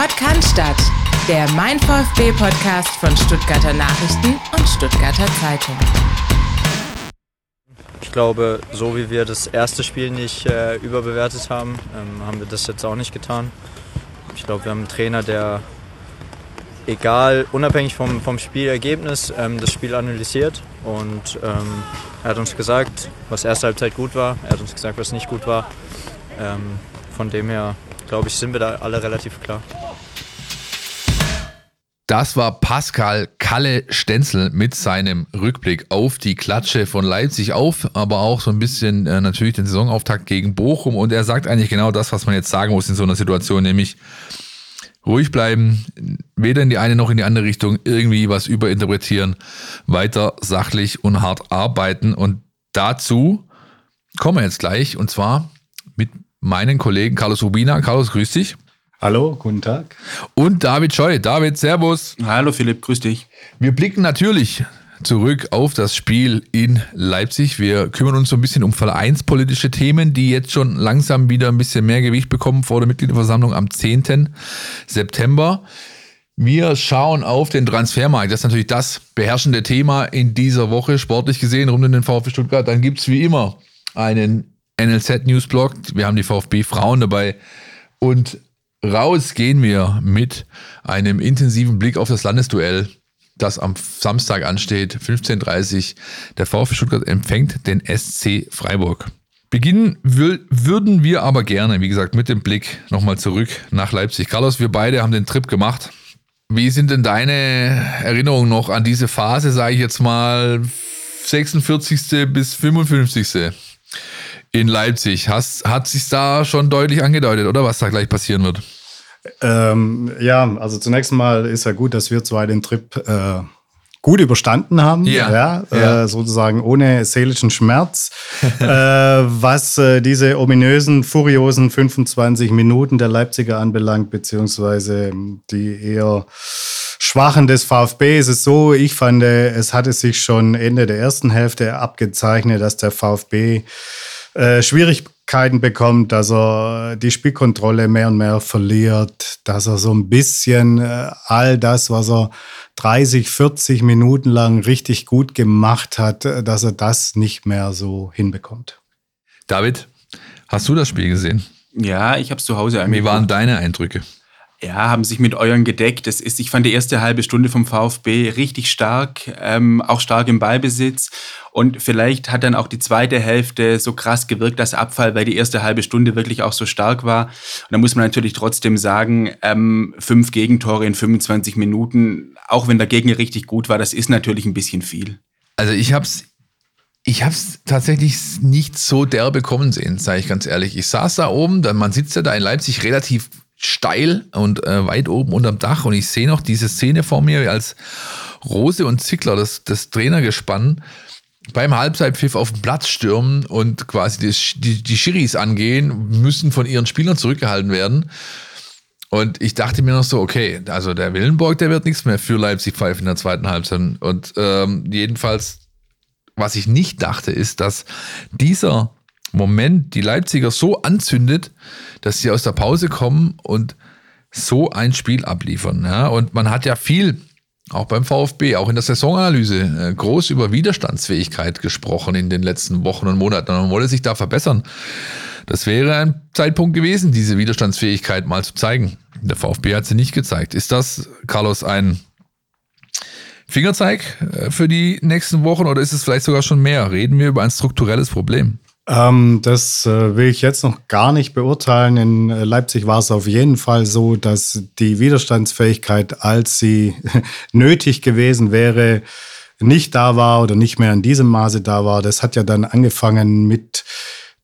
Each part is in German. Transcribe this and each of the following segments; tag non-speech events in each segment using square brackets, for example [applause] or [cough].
Podcast der Mein VfB Podcast von Stuttgarter Nachrichten und Stuttgarter Zeitung. Ich glaube, so wie wir das erste Spiel nicht äh, überbewertet haben, ähm, haben wir das jetzt auch nicht getan. Ich glaube, wir haben einen Trainer, der egal, unabhängig vom, vom Spielergebnis, ähm, das Spiel analysiert. Und ähm, er hat uns gesagt, was erste Halbzeit gut war. Er hat uns gesagt, was nicht gut war. Ähm, von dem her, glaube ich, sind wir da alle relativ klar. Das war Pascal Kalle Stenzel mit seinem Rückblick auf die Klatsche von Leipzig auf, aber auch so ein bisschen äh, natürlich den Saisonauftakt gegen Bochum. Und er sagt eigentlich genau das, was man jetzt sagen muss in so einer Situation, nämlich ruhig bleiben, weder in die eine noch in die andere Richtung irgendwie was überinterpretieren, weiter sachlich und hart arbeiten. Und dazu kommen wir jetzt gleich und zwar mit meinen Kollegen Carlos Rubina. Carlos, grüß dich. Hallo, guten Tag. Und David Scheu. David, Servus. Hallo Philipp, grüß dich. Wir blicken natürlich zurück auf das Spiel in Leipzig. Wir kümmern uns so ein bisschen um vereinspolitische Themen, die jetzt schon langsam wieder ein bisschen mehr Gewicht bekommen vor der Mitgliederversammlung am 10. September. Wir schauen auf den Transfermarkt. Das ist natürlich das beherrschende Thema in dieser Woche, sportlich gesehen, rund um den VfB Stuttgart. Dann gibt es wie immer einen NLZ-Newsblog. Wir haben die VfB Frauen dabei. Und raus gehen wir mit einem intensiven Blick auf das Landesduell, das am Samstag ansteht, 15.30 Uhr. Der VfB Stuttgart empfängt den SC Freiburg. Beginnen würden wir aber gerne, wie gesagt, mit dem Blick nochmal zurück nach Leipzig. Carlos, wir beide haben den Trip gemacht. Wie sind denn deine Erinnerungen noch an diese Phase, sage ich jetzt mal, 46. bis 55 in Leipzig. Hast, hat sich da schon deutlich angedeutet, oder was da gleich passieren wird? Ähm, ja, also zunächst mal ist ja gut, dass wir zwei den Trip äh, gut überstanden haben, ja, ja, ja. Äh, sozusagen ohne seelischen Schmerz, [laughs] äh, was äh, diese ominösen, furiosen 25 Minuten der Leipziger anbelangt, beziehungsweise die eher schwachen des VfB ist es so, ich fand, es hatte sich schon Ende der ersten Hälfte abgezeichnet, dass der VfB äh, Schwierigkeiten bekommt, dass er die Spielkontrolle mehr und mehr verliert, dass er so ein bisschen äh, all das, was er 30, 40 Minuten lang richtig gut gemacht hat, äh, dass er das nicht mehr so hinbekommt. David, hast du das Spiel gesehen? Ja, ich habe es zu Hause angeguckt. Wie waren deine Eindrücke? Ja, haben sich mit euren gedeckt. Das ist, ich fand die erste halbe Stunde vom VfB richtig stark, ähm, auch stark im Ballbesitz. Und vielleicht hat dann auch die zweite Hälfte so krass gewirkt, das Abfall, weil die erste halbe Stunde wirklich auch so stark war. Und da muss man natürlich trotzdem sagen, ähm, fünf Gegentore in 25 Minuten, auch wenn der Gegner richtig gut war, das ist natürlich ein bisschen viel. Also ich habe es ich habe es tatsächlich nicht so derbe kommen sehen, sage ich ganz ehrlich. Ich saß da oben, dann, man sitzt ja da in Leipzig relativ steil und äh, weit oben unterm Dach und ich sehe noch diese Szene vor mir, als Rose und Zickler, das, das Trainergespann, beim Halbzeitpfiff auf den Platz stürmen und quasi die, die, die Schiris angehen, müssen von ihren Spielern zurückgehalten werden. Und ich dachte mir noch so, okay, also der Willenborg, der wird nichts mehr für Leipzig pfeifen in der zweiten Halbzeit. Und ähm, jedenfalls, was ich nicht dachte, ist, dass dieser Moment die Leipziger so anzündet, dass sie aus der Pause kommen und so ein Spiel abliefern. Ja? Und man hat ja viel, auch beim VfB, auch in der Saisonanalyse, äh, groß über Widerstandsfähigkeit gesprochen in den letzten Wochen und Monaten. Man wollte sich da verbessern. Das wäre ein Zeitpunkt gewesen, diese Widerstandsfähigkeit mal zu zeigen. Der VfB hat sie nicht gezeigt. Ist das, Carlos, ein Fingerzeig äh, für die nächsten Wochen oder ist es vielleicht sogar schon mehr? Reden wir über ein strukturelles Problem? Ähm, das äh, will ich jetzt noch gar nicht beurteilen. In äh, Leipzig war es auf jeden Fall so, dass die Widerstandsfähigkeit, als sie [laughs] nötig gewesen wäre, nicht da war oder nicht mehr in diesem Maße da war. Das hat ja dann angefangen mit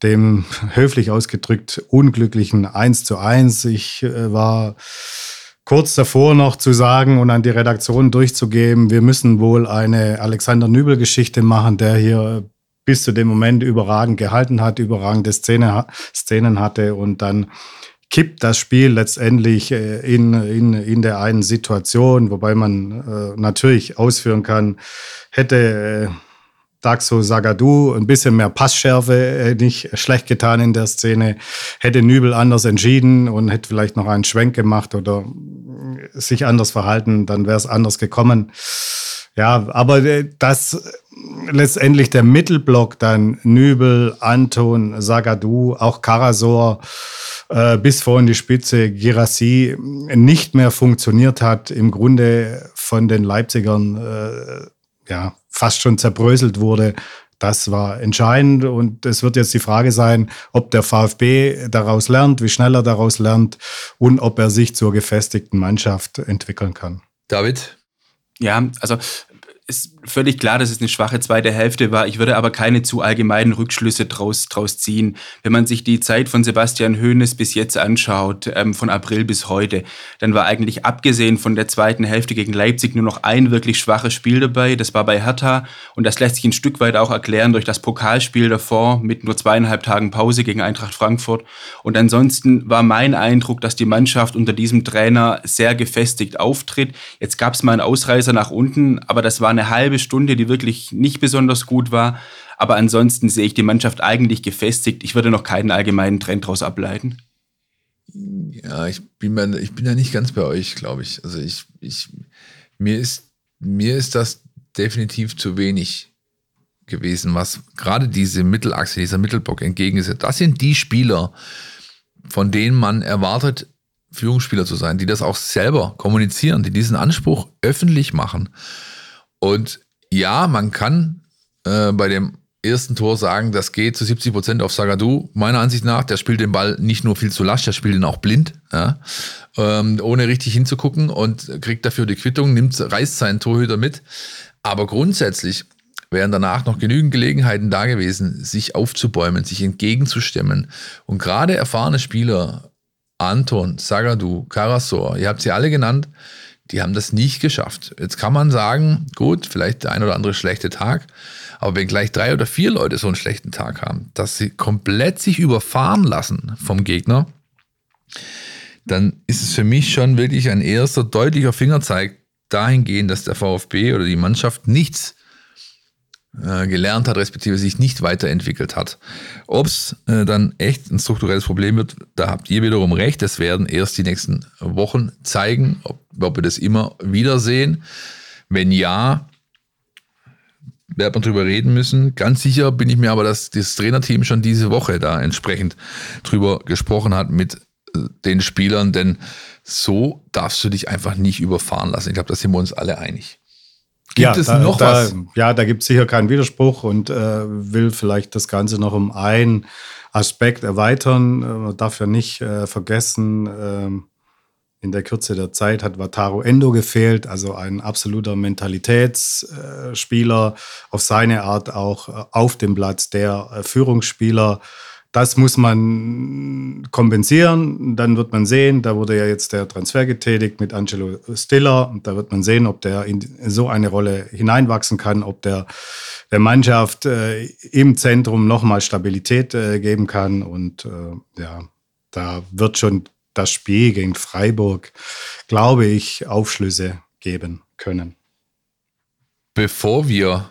dem [laughs] höflich ausgedrückt unglücklichen 1 zu 1. Ich äh, war kurz davor noch zu sagen und an die Redaktion durchzugeben, wir müssen wohl eine Alexander Nübel-Geschichte machen, der hier bis zu dem Moment überragend gehalten hat, überragende Szene, Szenen hatte und dann kippt das Spiel letztendlich äh, in, in, in der einen Situation, wobei man äh, natürlich ausführen kann, hätte äh, Daxo Sagadu ein bisschen mehr Passschärfe äh, nicht schlecht getan in der Szene. Hätte Nübel anders entschieden und hätte vielleicht noch einen Schwenk gemacht oder sich anders verhalten, dann wäre es anders gekommen. Ja, aber äh, das letztendlich der Mittelblock dann Nübel, Anton, Sagadu, auch Karasor äh, bis vorhin die Spitze Girassi nicht mehr funktioniert hat, im Grunde von den Leipzigern äh, ja fast schon zerbröselt wurde. Das war entscheidend und es wird jetzt die Frage sein, ob der VfB daraus lernt, wie schnell er daraus lernt und ob er sich zur gefestigten Mannschaft entwickeln kann. David? Ja, also ist völlig klar, dass es eine schwache zweite Hälfte war. Ich würde aber keine zu allgemeinen Rückschlüsse draus, draus ziehen. Wenn man sich die Zeit von Sebastian Hoeneß bis jetzt anschaut, ähm, von April bis heute, dann war eigentlich abgesehen von der zweiten Hälfte gegen Leipzig nur noch ein wirklich schwaches Spiel dabei. Das war bei Hertha und das lässt sich ein Stück weit auch erklären durch das Pokalspiel davor mit nur zweieinhalb Tagen Pause gegen Eintracht Frankfurt. Und ansonsten war mein Eindruck, dass die Mannschaft unter diesem Trainer sehr gefestigt auftritt. Jetzt gab es mal einen Ausreißer nach unten, aber das war eine halbe Stunde, die wirklich nicht besonders gut war. Aber ansonsten sehe ich die Mannschaft eigentlich gefestigt. Ich würde noch keinen allgemeinen Trend daraus ableiten. Ja, ich bin, mir, ich bin da nicht ganz bei euch, glaube ich. Also ich, ich, mir ist, mir ist das definitiv zu wenig gewesen, was gerade diese Mittelachse, dieser Mittelbock entgegengesetzt. Das sind die Spieler, von denen man erwartet, Führungsspieler zu sein, die das auch selber kommunizieren, die diesen Anspruch öffentlich machen. Und ja, man kann äh, bei dem ersten Tor sagen, das geht zu 70 Prozent auf Sagadu. Meiner Ansicht nach, der spielt den Ball nicht nur viel zu lasch, der spielt ihn auch blind, ja, ähm, ohne richtig hinzugucken und kriegt dafür die Quittung, nimmt, reißt seinen Torhüter mit. Aber grundsätzlich wären danach noch genügend Gelegenheiten da gewesen, sich aufzubäumen, sich entgegenzustemmen. Und gerade erfahrene Spieler, Anton, Sagadu, Karasor, ihr habt sie alle genannt, die haben das nicht geschafft. Jetzt kann man sagen, gut, vielleicht der ein oder andere schlechte Tag, aber wenn gleich drei oder vier Leute so einen schlechten Tag haben, dass sie komplett sich überfahren lassen vom Gegner, dann ist es für mich schon wirklich ein erster deutlicher Fingerzeig dahingehend, dass der VfB oder die Mannschaft nichts äh, gelernt hat, respektive sich nicht weiterentwickelt hat. Ob es äh, dann echt ein strukturelles Problem wird, da habt ihr wiederum recht. Das werden erst die nächsten Wochen zeigen, ob, ob wir das immer wieder sehen. Wenn ja, wird man drüber reden müssen. Ganz sicher bin ich mir aber, dass das Trainerteam schon diese Woche da entsprechend drüber gesprochen hat mit äh, den Spielern, denn so darfst du dich einfach nicht überfahren lassen. Ich glaube, da sind wir uns alle einig. Gibt ja, es da, noch da, was? Ja, da gibt es sicher keinen Widerspruch und äh, will vielleicht das Ganze noch um einen Aspekt erweitern. Äh, man darf ja nicht äh, vergessen, ähm, in der Kürze der Zeit hat Wataru Endo gefehlt, also ein absoluter Mentalitätsspieler, auf seine Art auch äh, auf dem Platz der äh, Führungsspieler. Das muss man kompensieren. Dann wird man sehen, da wurde ja jetzt der Transfer getätigt mit Angelo Stiller. Da wird man sehen, ob der in so eine Rolle hineinwachsen kann, ob der der Mannschaft äh, im Zentrum nochmal Stabilität äh, geben kann. Und äh, ja, da wird schon das Spiel gegen Freiburg, glaube ich, Aufschlüsse geben können. Bevor wir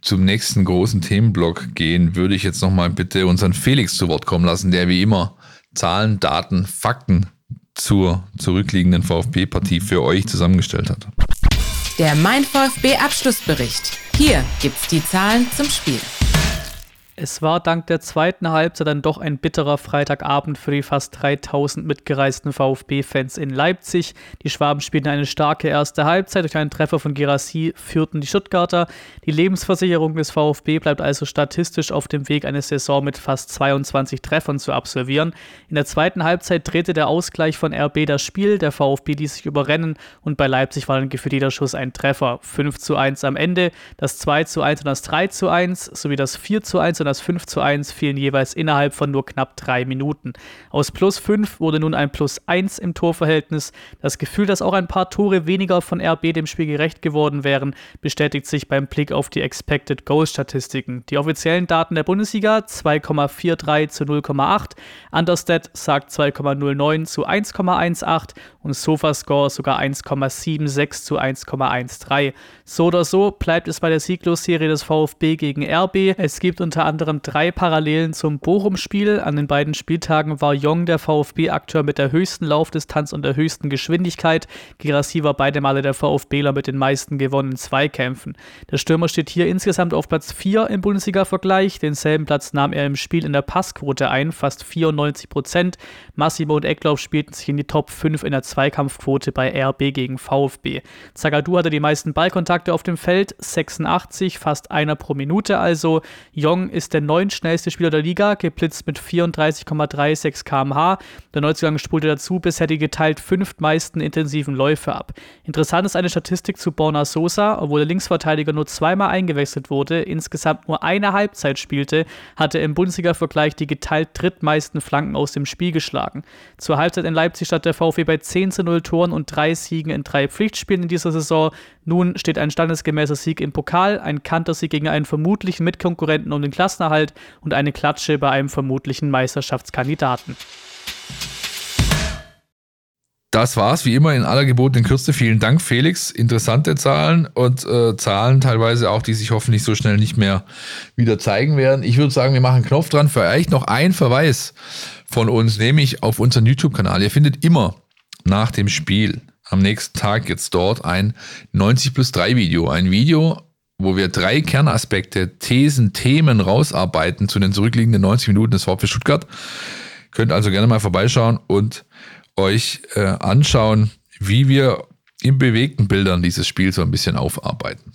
zum nächsten großen Themenblock gehen, würde ich jetzt nochmal bitte unseren Felix zu Wort kommen lassen, der wie immer Zahlen, Daten, Fakten zur zurückliegenden VfB-Partie für euch zusammengestellt hat. Der Mein VfB Abschlussbericht. Hier gibt's die Zahlen zum Spiel. Es war dank der zweiten Halbzeit dann doch ein bitterer Freitagabend für die fast 3000 mitgereisten VfB-Fans in Leipzig. Die Schwaben spielten eine starke erste Halbzeit. Durch einen Treffer von Gerassi führten die Stuttgarter. Die Lebensversicherung des VfB bleibt also statistisch auf dem Weg, eine Saison mit fast 22 Treffern zu absolvieren. In der zweiten Halbzeit drehte der Ausgleich von RB das Spiel. Der VfB ließ sich überrennen und bei Leipzig war dann gefühlt jeder Schuss ein Treffer. 5 zu 1 am Ende, das 2 zu 1 und das 3 zu 1 sowie das 4 zu 1 und und das 5 zu 1 fielen jeweils innerhalb von nur knapp drei Minuten. Aus plus 5 wurde nun ein plus 1 im Torverhältnis. Das Gefühl, dass auch ein paar Tore weniger von RB dem Spiel gerecht geworden wären, bestätigt sich beim Blick auf die Expected Goal Statistiken. Die offiziellen Daten der Bundesliga 2,43 zu 0,8, Understat sagt 2,09 zu 1,18 und Sofascore sogar 1,76 zu 1,13. So oder so bleibt es bei der Sieglosserie des VfB gegen RB. Es gibt unter anderem drei Parallelen zum Bochum-Spiel. An den beiden Spieltagen war Jong der VfB-Akteur mit der höchsten Laufdistanz und der höchsten Geschwindigkeit. Girassi war beide Male der VfBler mit den meisten gewonnenen Zweikämpfen. Der Stürmer steht hier insgesamt auf Platz 4 im Bundesliga-Vergleich. Denselben Platz nahm er im Spiel in der Passquote ein, fast 94 Prozent. Massimo und Ecklauf spielten sich in die Top 5 in der Zweikampfquote bei RB gegen VfB. Zagadou hatte die meisten Ballkontakte auf dem Feld, 86, fast einer pro Minute also. Jong ist der neuntschnellste Spieler der Liga, geblitzt mit 34,36 km/h. Der Neuzugang spulte dazu bisher die geteilt fünftmeisten intensiven Läufe ab. Interessant ist eine Statistik zu Borna Sosa, obwohl der Linksverteidiger nur zweimal eingewechselt wurde, insgesamt nur eine Halbzeit spielte, hatte im Bundesliga-Vergleich die geteilt drittmeisten Flanken aus dem Spiel geschlagen. Zur Halbzeit in Leipzig stand der VfB bei 10 10 zu 0 Toren und drei Siegen in drei Pflichtspielen in dieser Saison. Nun steht ein standesgemäßer Sieg im Pokal, ein Kantersieg gegen einen vermutlichen Mitkonkurrenten um den Klassenerhalt und eine Klatsche bei einem vermutlichen Meisterschaftskandidaten. Das war's, wie immer in aller gebotenen Kürze. Vielen Dank, Felix. Interessante Zahlen und äh, Zahlen teilweise auch, die sich hoffentlich so schnell nicht mehr wieder zeigen werden. Ich würde sagen, wir machen einen Knopf dran. Euch noch ein Verweis von uns, nämlich auf unseren YouTube-Kanal. Ihr findet immer nach dem Spiel am nächsten Tag jetzt dort ein 90 plus 3 Video. Ein Video, wo wir drei Kernaspekte, Thesen, Themen rausarbeiten zu den zurückliegenden 90 Minuten des VfB Stuttgart. Könnt also gerne mal vorbeischauen und euch äh, anschauen, wie wir in bewegten Bildern dieses Spiel so ein bisschen aufarbeiten.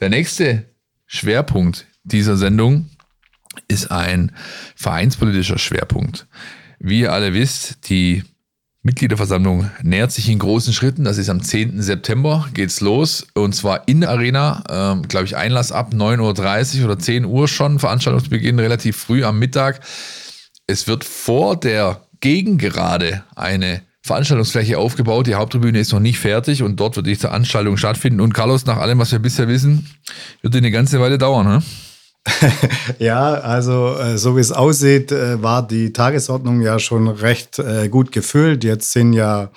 Der nächste Schwerpunkt dieser Sendung ist ein vereinspolitischer Schwerpunkt. Wie ihr alle wisst, die Mitgliederversammlung nähert sich in großen Schritten. Das ist am 10. September, geht's los. Und zwar in der Arena, ähm, glaube ich, Einlass ab 9.30 Uhr oder 10 Uhr schon. Veranstaltungsbeginn relativ früh am Mittag. Es wird vor der Gegengerade eine Veranstaltungsfläche aufgebaut. Die Haupttribüne ist noch nicht fertig und dort wird die Veranstaltung stattfinden. Und Carlos, nach allem, was wir bisher wissen, wird die eine ganze Weile dauern. Ne? [laughs] ja, also äh, so wie es aussieht, äh, war die Tagesordnung ja schon recht äh, gut gefüllt. Jetzt sind ja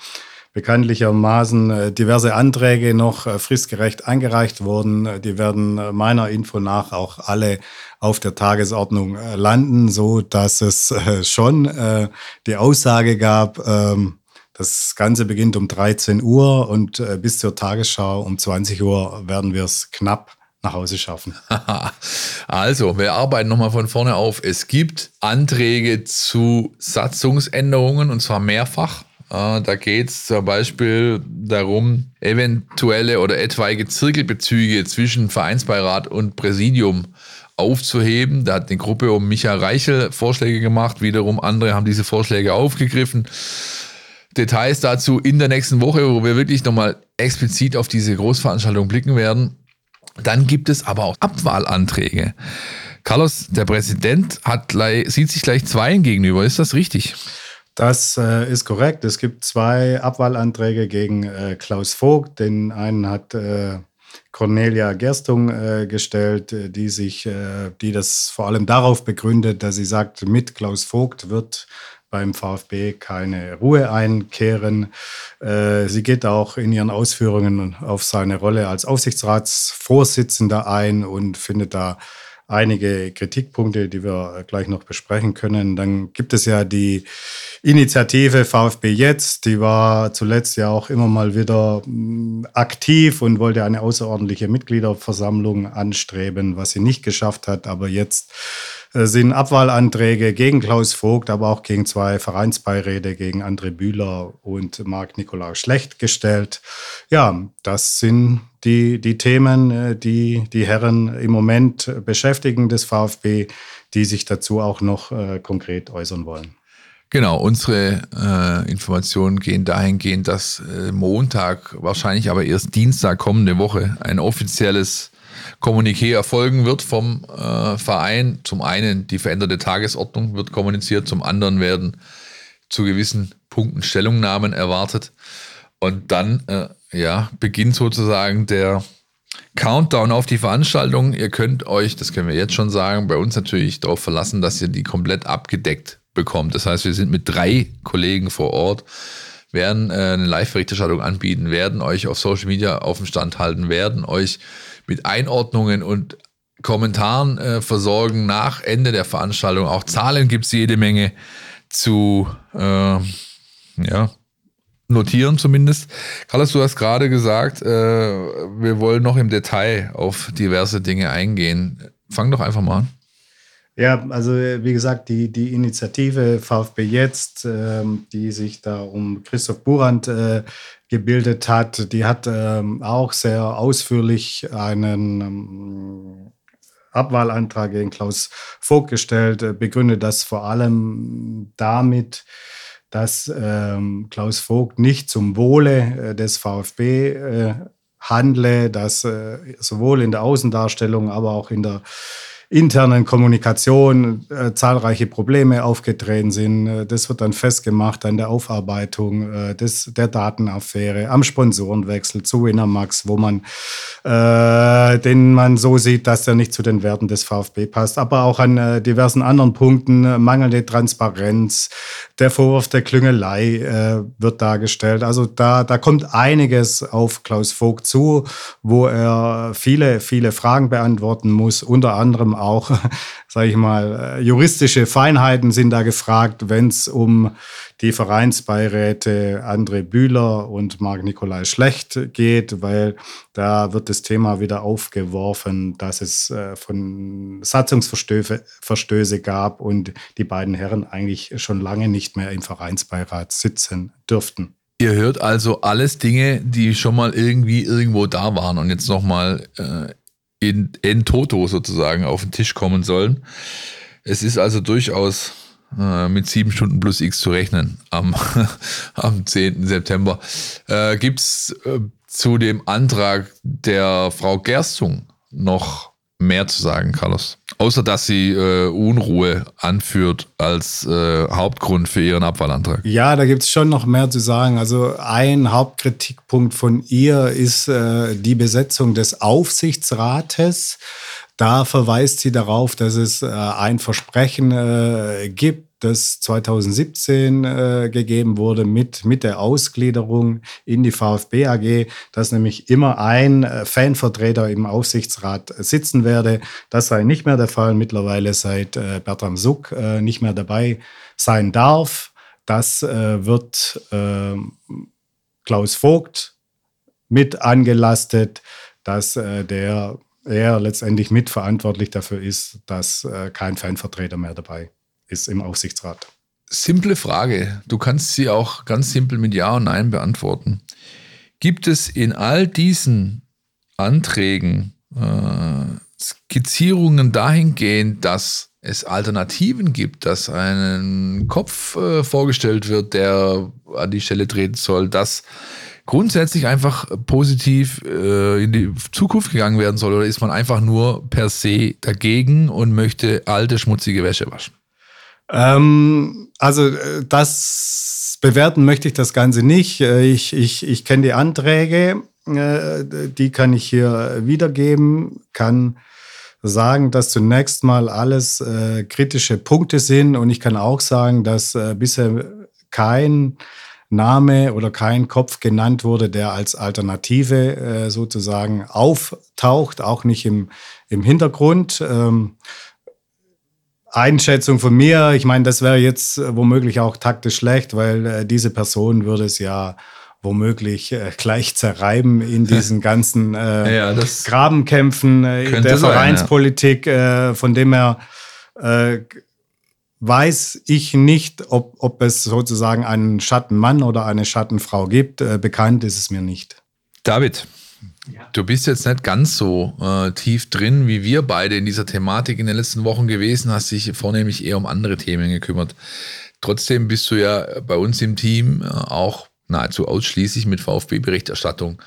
bekanntlichermaßen diverse Anträge noch fristgerecht eingereicht worden. Die werden meiner Info nach auch alle auf der Tagesordnung landen, so dass es schon die Aussage gab, ähm, das Ganze beginnt um 13 Uhr und bis zur Tagesschau um 20 Uhr werden wir es knapp nach Hause schaffen. [laughs] also, wir arbeiten nochmal von vorne auf. Es gibt Anträge zu Satzungsänderungen und zwar mehrfach. Da geht es zum Beispiel darum, eventuelle oder etwaige Zirkelbezüge zwischen Vereinsbeirat und Präsidium aufzuheben. Da hat eine Gruppe um Michael Reichel Vorschläge gemacht, wiederum andere haben diese Vorschläge aufgegriffen. Details dazu in der nächsten Woche, wo wir wirklich nochmal explizit auf diese Großveranstaltung blicken werden. Dann gibt es aber auch Abwahlanträge. Carlos, der Präsident hat sieht sich gleich zweien gegenüber. Ist das richtig? Das äh, ist korrekt. Es gibt zwei Abwahlanträge gegen äh, Klaus Vogt. Den einen hat äh, Cornelia Gerstung äh, gestellt, äh, die sich, äh, die das vor allem darauf begründet, dass sie sagt, mit Klaus Vogt wird beim VfB keine Ruhe einkehren. Äh, sie geht auch in ihren Ausführungen auf seine Rolle als Aufsichtsratsvorsitzender ein und findet da einige Kritikpunkte, die wir gleich noch besprechen können. Dann gibt es ja die Initiative VfB Jetzt, die war zuletzt ja auch immer mal wieder mm, aktiv und wollte eine außerordentliche Mitgliederversammlung anstreben, was sie nicht geschafft hat, aber jetzt äh, sind Abwahlanträge gegen Klaus Vogt, aber auch gegen zwei Vereinsbeiräte, gegen André Bühler und Marc Nikolaus Schlecht gestellt. Ja, das sind die, die Themen, äh, die die Herren im Moment beschäftigen des VfB, die sich dazu auch noch äh, konkret äußern wollen. Genau, unsere äh, Informationen gehen dahingehend, dass äh, Montag, wahrscheinlich aber erst Dienstag kommende Woche, ein offizielles Kommuniqué erfolgen wird vom äh, Verein. Zum einen die veränderte Tagesordnung wird kommuniziert, zum anderen werden zu gewissen Punkten Stellungnahmen erwartet. Und dann äh, ja, beginnt sozusagen der Countdown auf die Veranstaltung. Ihr könnt euch, das können wir jetzt schon sagen, bei uns natürlich darauf verlassen, dass ihr die komplett abgedeckt bekommt. Das heißt, wir sind mit drei Kollegen vor Ort, werden äh, eine Live-Berichterstattung anbieten, werden euch auf Social Media auf dem Stand halten, werden euch mit Einordnungen und Kommentaren äh, versorgen nach Ende der Veranstaltung. Auch Zahlen gibt es jede Menge zu äh, ja, notieren zumindest. Carlos, du hast gerade gesagt, äh, wir wollen noch im Detail auf diverse Dinge eingehen. Fang doch einfach mal an. Ja, also wie gesagt, die, die Initiative VfB Jetzt, ähm, die sich da um Christoph Burand äh, gebildet hat, die hat ähm, auch sehr ausführlich einen ähm, Abwahlantrag gegen Klaus Vogt gestellt, äh, begründet das vor allem damit, dass ähm, Klaus Vogt nicht zum Wohle äh, des VfB äh, handle, dass äh, sowohl in der Außendarstellung, aber auch in der internen Kommunikation äh, zahlreiche Probleme aufgetreten sind. Äh, das wird dann festgemacht an der Aufarbeitung äh, des, der Datenaffäre, am Sponsorenwechsel zu Winamax, wo man äh, den man so sieht, dass er nicht zu den Werten des VfB passt, aber auch an äh, diversen anderen Punkten, äh, mangelnde Transparenz, der Vorwurf der Klüngelei wird dargestellt. Also da, da kommt einiges auf Klaus Vogt zu, wo er viele, viele Fragen beantworten muss, unter anderem auch, [laughs] sage ich mal, äh, juristische Feinheiten sind da gefragt, wenn es um die Vereinsbeiräte André Bühler und Marc-Nikolai Schlecht geht, weil da wird das Thema wieder aufgeworfen, dass es äh, von Satzungsverstöße gab und die beiden Herren eigentlich schon lange nicht mehr im Vereinsbeirat sitzen dürften. Ihr hört also alles Dinge, die schon mal irgendwie irgendwo da waren und jetzt nochmal äh, in, in Toto sozusagen auf den Tisch kommen sollen. Es ist also durchaus äh, mit sieben Stunden plus X zu rechnen am, [laughs] am 10. September. Äh, Gibt es äh, zu dem Antrag der Frau Gerstung noch mehr zu sagen, Carlos? Außer dass sie äh, Unruhe anführt als äh, Hauptgrund für ihren Abwahlantrag. Ja, da gibt es schon noch mehr zu sagen. Also ein Hauptkritikpunkt von ihr ist äh, die Besetzung des Aufsichtsrates. Da verweist sie darauf, dass es äh, ein Versprechen äh, gibt, das 2017 äh, gegeben wurde mit, mit der Ausgliederung in die VfB AG, dass nämlich immer ein äh, Fanvertreter im Aufsichtsrat sitzen werde. Das sei nicht mehr der Fall. Mittlerweile seit äh, Bertram Suck äh, nicht mehr dabei sein darf. Das äh, wird Klaus Vogt mit angelastet, dass äh, der er letztendlich mitverantwortlich dafür ist, dass äh, kein Fanvertreter mehr dabei ist im Aufsichtsrat. Simple Frage. Du kannst sie auch ganz simpel mit Ja und Nein beantworten. Gibt es in all diesen Anträgen äh, Skizzierungen dahingehend, dass es Alternativen gibt, dass ein Kopf äh, vorgestellt wird, der an die Stelle treten soll, dass grundsätzlich einfach positiv äh, in die Zukunft gegangen werden soll? Oder ist man einfach nur per se dagegen und möchte alte, schmutzige Wäsche waschen? Ähm, also äh, das bewerten möchte ich das Ganze nicht. Äh, ich, ich, ich kenne die Anträge, äh, die kann ich hier wiedergeben, kann sagen, dass zunächst mal alles kritische Punkte sind und ich kann auch sagen, dass bisher kein Name oder kein Kopf genannt wurde, der als Alternative sozusagen auftaucht, auch nicht im, im Hintergrund. Ähm, Einschätzung von mir, ich meine, das wäre jetzt womöglich auch taktisch schlecht, weil äh, diese Person würde es ja womöglich äh, gleich zerreiben in diesen [laughs] ganzen äh, ja, Grabenkämpfen äh, der Vereinspolitik, ja. äh, von dem er äh, weiß ich nicht, ob, ob es sozusagen einen Schattenmann oder eine Schattenfrau gibt. Äh, bekannt ist es mir nicht. David, ja. du bist jetzt nicht ganz so äh, tief drin wie wir beide in dieser Thematik in den letzten Wochen gewesen, hast dich vornehmlich eher um andere Themen gekümmert. Trotzdem bist du ja bei uns im Team äh, auch nahezu ausschließlich mit VfB-Berichterstattung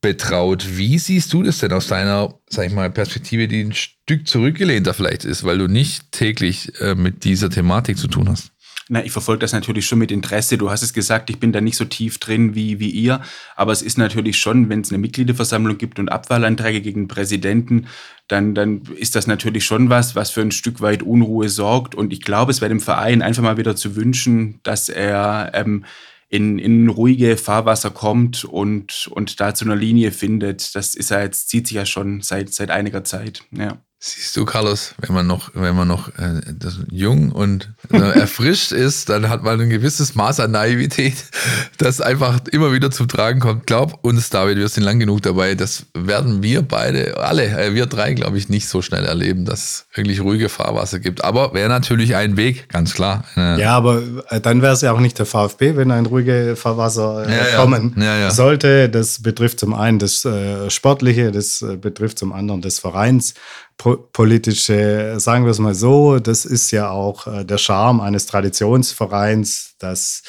betraut. Wie siehst du das denn aus deiner, sag ich mal, Perspektive, die ein Stück zurückgelehnter vielleicht ist, weil du nicht täglich äh, mit dieser Thematik zu tun hast? Na, ich verfolge das natürlich schon mit Interesse. Du hast es gesagt, ich bin da nicht so tief drin wie, wie ihr. Aber es ist natürlich schon, wenn es eine Mitgliederversammlung gibt und Abwahlanträge gegen den Präsidenten, dann, dann ist das natürlich schon was, was für ein Stück weit Unruhe sorgt. Und ich glaube, es wäre dem Verein einfach mal wieder zu wünschen, dass er ähm, in, in ruhige Fahrwasser kommt und, und da zu einer Linie findet. Das ist ja jetzt, zieht sich ja schon seit, seit einiger Zeit. Ja. Siehst du, Carlos, wenn man noch, wenn man noch äh, jung und äh, erfrischt [laughs] ist, dann hat man ein gewisses Maß an Naivität, [laughs] das einfach immer wieder zum Tragen kommt. Glaub uns, David, wir sind lang genug dabei. Das werden wir beide, alle, äh, wir drei, glaube ich, nicht so schnell erleben, dass es wirklich ruhige Fahrwasser gibt. Aber wäre natürlich ein Weg, ganz klar. Äh, ja, aber äh, dann wäre es ja auch nicht der VfB, wenn ein ruhige Fahrwasser äh, ja, kommen ja. Ja, sollte. Das betrifft zum einen das Sportliche, das betrifft zum anderen des Vereins politische, sagen wir es mal so, das ist ja auch äh, der Charme eines Traditionsvereins, dass,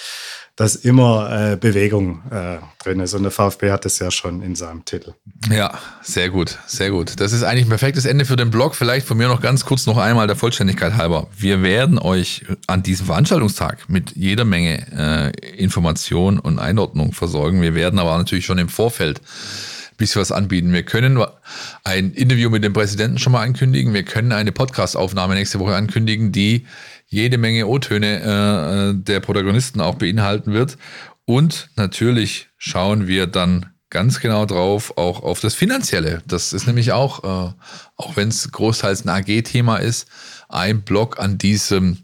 dass immer äh, Bewegung äh, drin ist. Und der VfB hat das ja schon in seinem Titel. Ja, sehr gut, sehr gut. Das ist eigentlich ein perfektes Ende für den Blog. Vielleicht von mir noch ganz kurz noch einmal der Vollständigkeit halber. Wir werden euch an diesem Veranstaltungstag mit jeder Menge äh, Information und Einordnung versorgen. Wir werden aber natürlich schon im Vorfeld bisschen was anbieten. Wir können ein Interview mit dem Präsidenten schon mal ankündigen. Wir können eine Podcast-Aufnahme nächste Woche ankündigen, die jede Menge O-Töne äh, der Protagonisten auch beinhalten wird. Und natürlich schauen wir dann ganz genau drauf, auch auf das Finanzielle. Das ist nämlich auch, äh, auch wenn es großteils ein AG-Thema ist, ein Block an diesem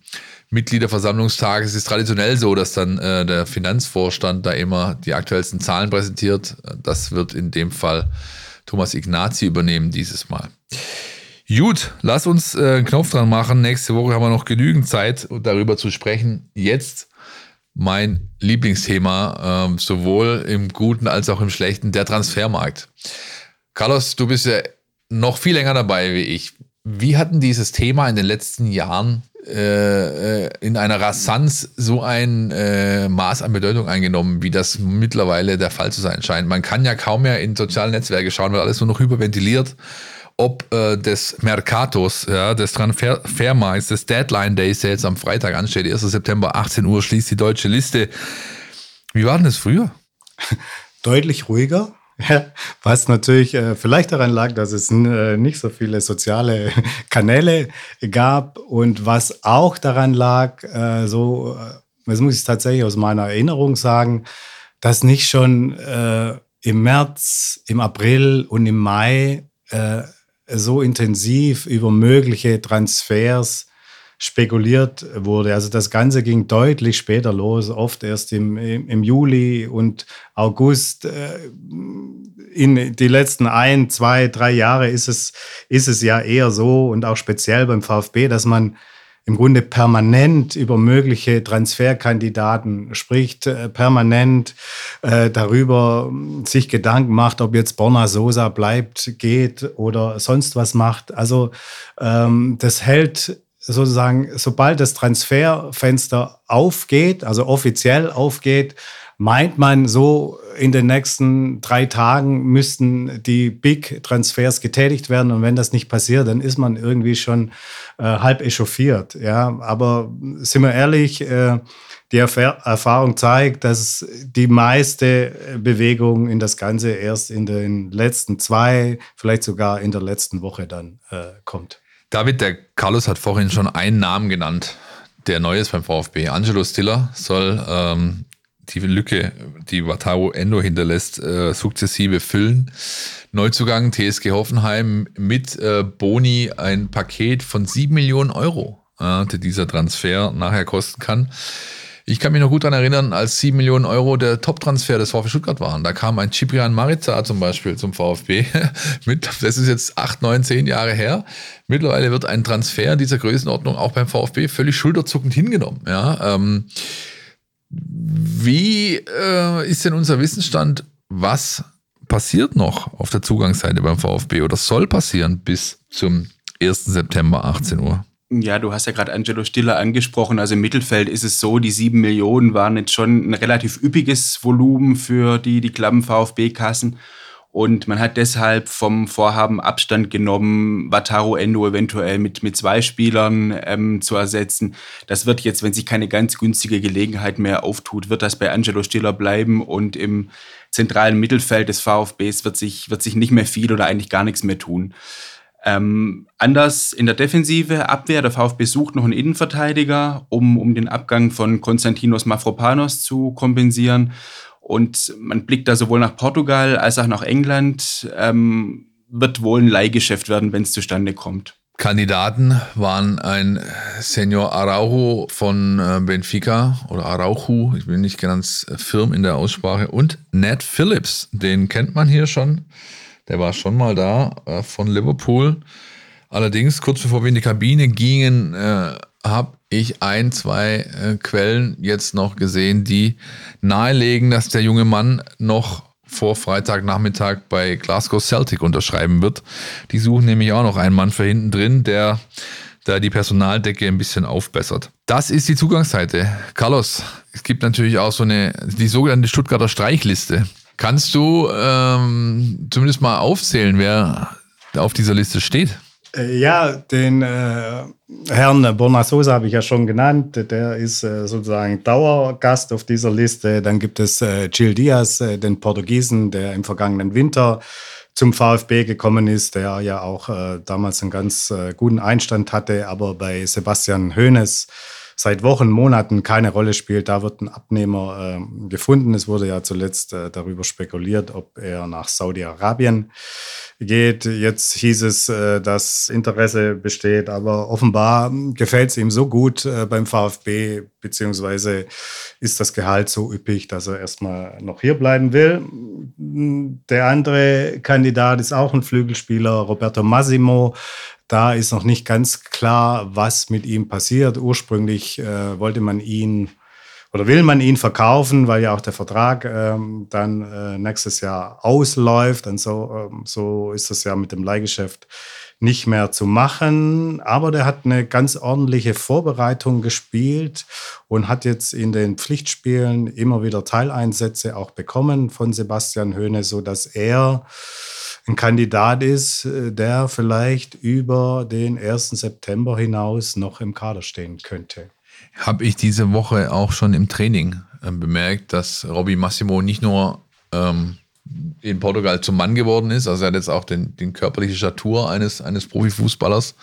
Mitgliederversammlungstag. Es ist traditionell so, dass dann äh, der Finanzvorstand da immer die aktuellsten Zahlen präsentiert. Das wird in dem Fall Thomas Ignazi übernehmen dieses Mal. Gut, lass uns äh, einen Knopf dran machen. Nächste Woche haben wir noch genügend Zeit, darüber zu sprechen. Jetzt mein Lieblingsthema, äh, sowohl im Guten als auch im Schlechten, der Transfermarkt. Carlos, du bist ja noch viel länger dabei wie ich. Wie hatten dieses Thema in den letzten Jahren äh, äh, in einer Rasanz so ein äh, Maß an Bedeutung eingenommen, wie das mittlerweile der Fall zu sein scheint. Man kann ja kaum mehr in sozialen Netzwerke schauen, weil alles nur noch hyperventiliert. Ob äh, des Mercatos, ja, des Transfermarkts, des Deadline Days, der jetzt am Freitag ansteht, 1. September, 18 Uhr, schließt die deutsche Liste. Wie war denn das früher? [laughs] Deutlich ruhiger. Was natürlich äh, vielleicht daran lag, dass es äh, nicht so viele soziale [laughs] Kanäle gab und was auch daran lag, äh, so, das muss ich tatsächlich aus meiner Erinnerung sagen, dass nicht schon im März, im April und im Mai so intensiv über mögliche Transfers spekuliert wurde. Also das Ganze ging deutlich später los, oft erst im, im Juli und August. Äh, in die letzten ein, zwei, drei Jahre ist es, ist es ja eher so und auch speziell beim VfB, dass man im Grunde permanent über mögliche Transferkandidaten spricht, äh, permanent äh, darüber sich Gedanken macht, ob jetzt Borna Sosa bleibt, geht oder sonst was macht. Also ähm, das hält sozusagen, sobald das Transferfenster aufgeht, also offiziell aufgeht, meint man so, in den nächsten drei Tagen müssten die Big-Transfers getätigt werden. Und wenn das nicht passiert, dann ist man irgendwie schon äh, halb echauffiert. Ja, aber sind wir ehrlich, äh, die Erfahr Erfahrung zeigt, dass die meiste Bewegung in das Ganze erst in den letzten zwei, vielleicht sogar in der letzten Woche dann äh, kommt. David, der Carlos hat vorhin schon einen Namen genannt, der neu ist beim VfB. Angelo Stiller soll ähm, die Lücke, die Wataru Endo hinterlässt, äh, sukzessive füllen. Neuzugang TSG Hoffenheim mit äh, Boni ein Paket von sieben Millionen Euro, äh, die dieser Transfer nachher kosten kann. Ich kann mich noch gut daran erinnern, als 7 Millionen Euro der Top-Transfer des VfB Stuttgart waren. Da kam ein Ciprian Maritza zum Beispiel zum VfB. [laughs] Mit, das ist jetzt 8, 9, 10 Jahre her. Mittlerweile wird ein Transfer dieser Größenordnung auch beim VfB völlig schulterzuckend hingenommen. Ja, ähm, wie äh, ist denn unser Wissensstand? Was passiert noch auf der Zugangsseite beim VfB oder soll passieren bis zum 1. September 18 Uhr? Ja, du hast ja gerade Angelo Stiller angesprochen. Also im Mittelfeld ist es so, die sieben Millionen waren jetzt schon ein relativ üppiges Volumen für die, die Klappen VfB-Kassen. Und man hat deshalb vom Vorhaben Abstand genommen, Wataru Endo eventuell mit, mit zwei Spielern ähm, zu ersetzen. Das wird jetzt, wenn sich keine ganz günstige Gelegenheit mehr auftut, wird das bei Angelo Stiller bleiben und im zentralen Mittelfeld des VfBs wird sich, wird sich nicht mehr viel oder eigentlich gar nichts mehr tun. Ähm, anders in der Defensive, Abwehr, der VfB sucht noch einen Innenverteidiger, um, um den Abgang von Konstantinos Mafropanos zu kompensieren. Und man blickt da sowohl nach Portugal als auch nach England. Ähm, wird wohl ein Leihgeschäft werden, wenn es zustande kommt. Kandidaten waren ein Senior Araujo von äh, Benfica oder Araujo, ich bin nicht ganz firm in der Aussprache, und Ned Phillips, den kennt man hier schon der war schon mal da äh, von Liverpool. Allerdings, kurz bevor wir in die Kabine gingen, äh, habe ich ein, zwei äh, Quellen jetzt noch gesehen, die nahelegen, dass der junge Mann noch vor Freitagnachmittag bei Glasgow Celtic unterschreiben wird. Die suchen nämlich auch noch einen Mann für hinten drin, der da die Personaldecke ein bisschen aufbessert. Das ist die Zugangsseite. Carlos, es gibt natürlich auch so eine, die sogenannte Stuttgarter Streichliste. Kannst du ähm, zumindest mal aufzählen, wer auf dieser Liste steht? Äh, ja, den äh, Herrn Bonasosa habe ich ja schon genannt. Der ist äh, sozusagen Dauergast auf dieser Liste. Dann gibt es äh, Gil Diaz, äh, den Portugiesen, der im vergangenen Winter zum VfB gekommen ist, der ja auch äh, damals einen ganz guten Einstand hatte, aber bei Sebastian Hoeneß seit Wochen, Monaten keine Rolle spielt. Da wird ein Abnehmer äh, gefunden. Es wurde ja zuletzt äh, darüber spekuliert, ob er nach Saudi-Arabien geht. Jetzt hieß es, äh, dass Interesse besteht, aber offenbar gefällt es ihm so gut äh, beim VfB, beziehungsweise ist das Gehalt so üppig, dass er erstmal noch hier bleiben will. Der andere Kandidat ist auch ein Flügelspieler, Roberto Massimo. Da ist noch nicht ganz klar, was mit ihm passiert. Ursprünglich äh, wollte man ihn oder will man ihn verkaufen, weil ja auch der Vertrag ähm, dann äh, nächstes Jahr ausläuft. Und so, ähm, so ist das ja mit dem Leihgeschäft nicht mehr zu machen. Aber der hat eine ganz ordentliche Vorbereitung gespielt und hat jetzt in den Pflichtspielen immer wieder Teileinsätze auch bekommen von Sebastian Höhne, so dass er ein Kandidat ist, äh, der vielleicht über den 1. September hinaus noch im Kader stehen könnte. Habe ich diese Woche auch schon im Training äh, bemerkt, dass Robby Massimo nicht nur ähm, in Portugal zum Mann geworden ist, also er hat jetzt auch den, den körperliche Statur eines, eines Profifußballers,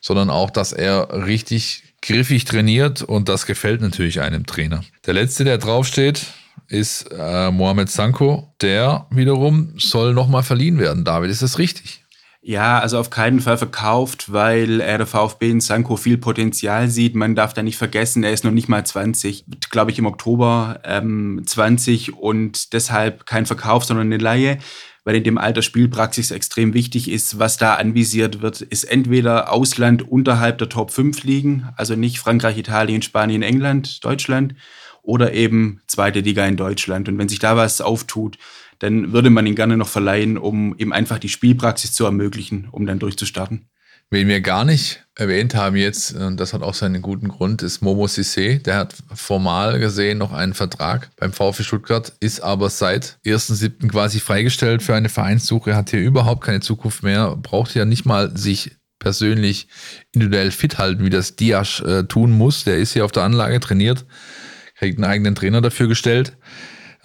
sondern auch, dass er richtig griffig trainiert und das gefällt natürlich einem Trainer. Der letzte, der draufsteht, ist äh, Mohamed Sanko. Der wiederum soll nochmal verliehen werden. David, ist das richtig? Ja, also auf keinen Fall verkauft, weil er der VfB in Sanko viel Potenzial sieht. Man darf da nicht vergessen, er ist noch nicht mal 20, glaube ich im Oktober ähm, 20 und deshalb kein Verkauf, sondern eine Laie, weil in dem Alter Spielpraxis extrem wichtig ist. Was da anvisiert wird, ist entweder Ausland unterhalb der Top 5 liegen, also nicht Frankreich, Italien, Spanien, England, Deutschland, oder eben zweite Liga in Deutschland. Und wenn sich da was auftut, dann würde man ihn gerne noch verleihen, um eben einfach die Spielpraxis zu ermöglichen, um dann durchzustarten. Wen wir gar nicht erwähnt haben jetzt, und das hat auch seinen guten Grund, ist Momo Sissé. Der hat formal gesehen noch einen Vertrag beim VfB Stuttgart, ist aber seit 1.7. quasi freigestellt für eine Vereinssuche, hat hier überhaupt keine Zukunft mehr, braucht ja nicht mal sich persönlich individuell fit halten, wie das Diasch äh, tun muss. Der ist hier auf der Anlage trainiert kriegt einen eigenen Trainer dafür gestellt.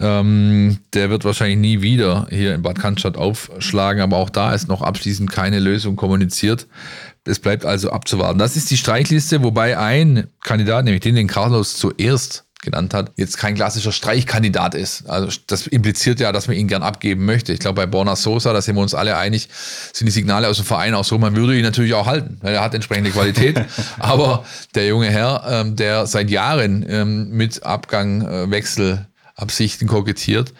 Ähm, der wird wahrscheinlich nie wieder hier in Bad Cannstatt aufschlagen, aber auch da ist noch abschließend keine Lösung kommuniziert. Es bleibt also abzuwarten. Das ist die Streichliste, wobei ein Kandidat, nämlich den, den Carlos zuerst genannt hat, jetzt kein klassischer Streichkandidat ist. Also das impliziert ja, dass man ihn gern abgeben möchte. Ich glaube, bei Borna Sosa, da sind wir uns alle einig, sind die Signale aus dem Verein auch so, man würde ihn natürlich auch halten, weil er hat entsprechende Qualität. [laughs] Aber der junge Herr, ähm, der seit Jahren ähm, mit Abgang, äh, Wechselabsichten kokettiert,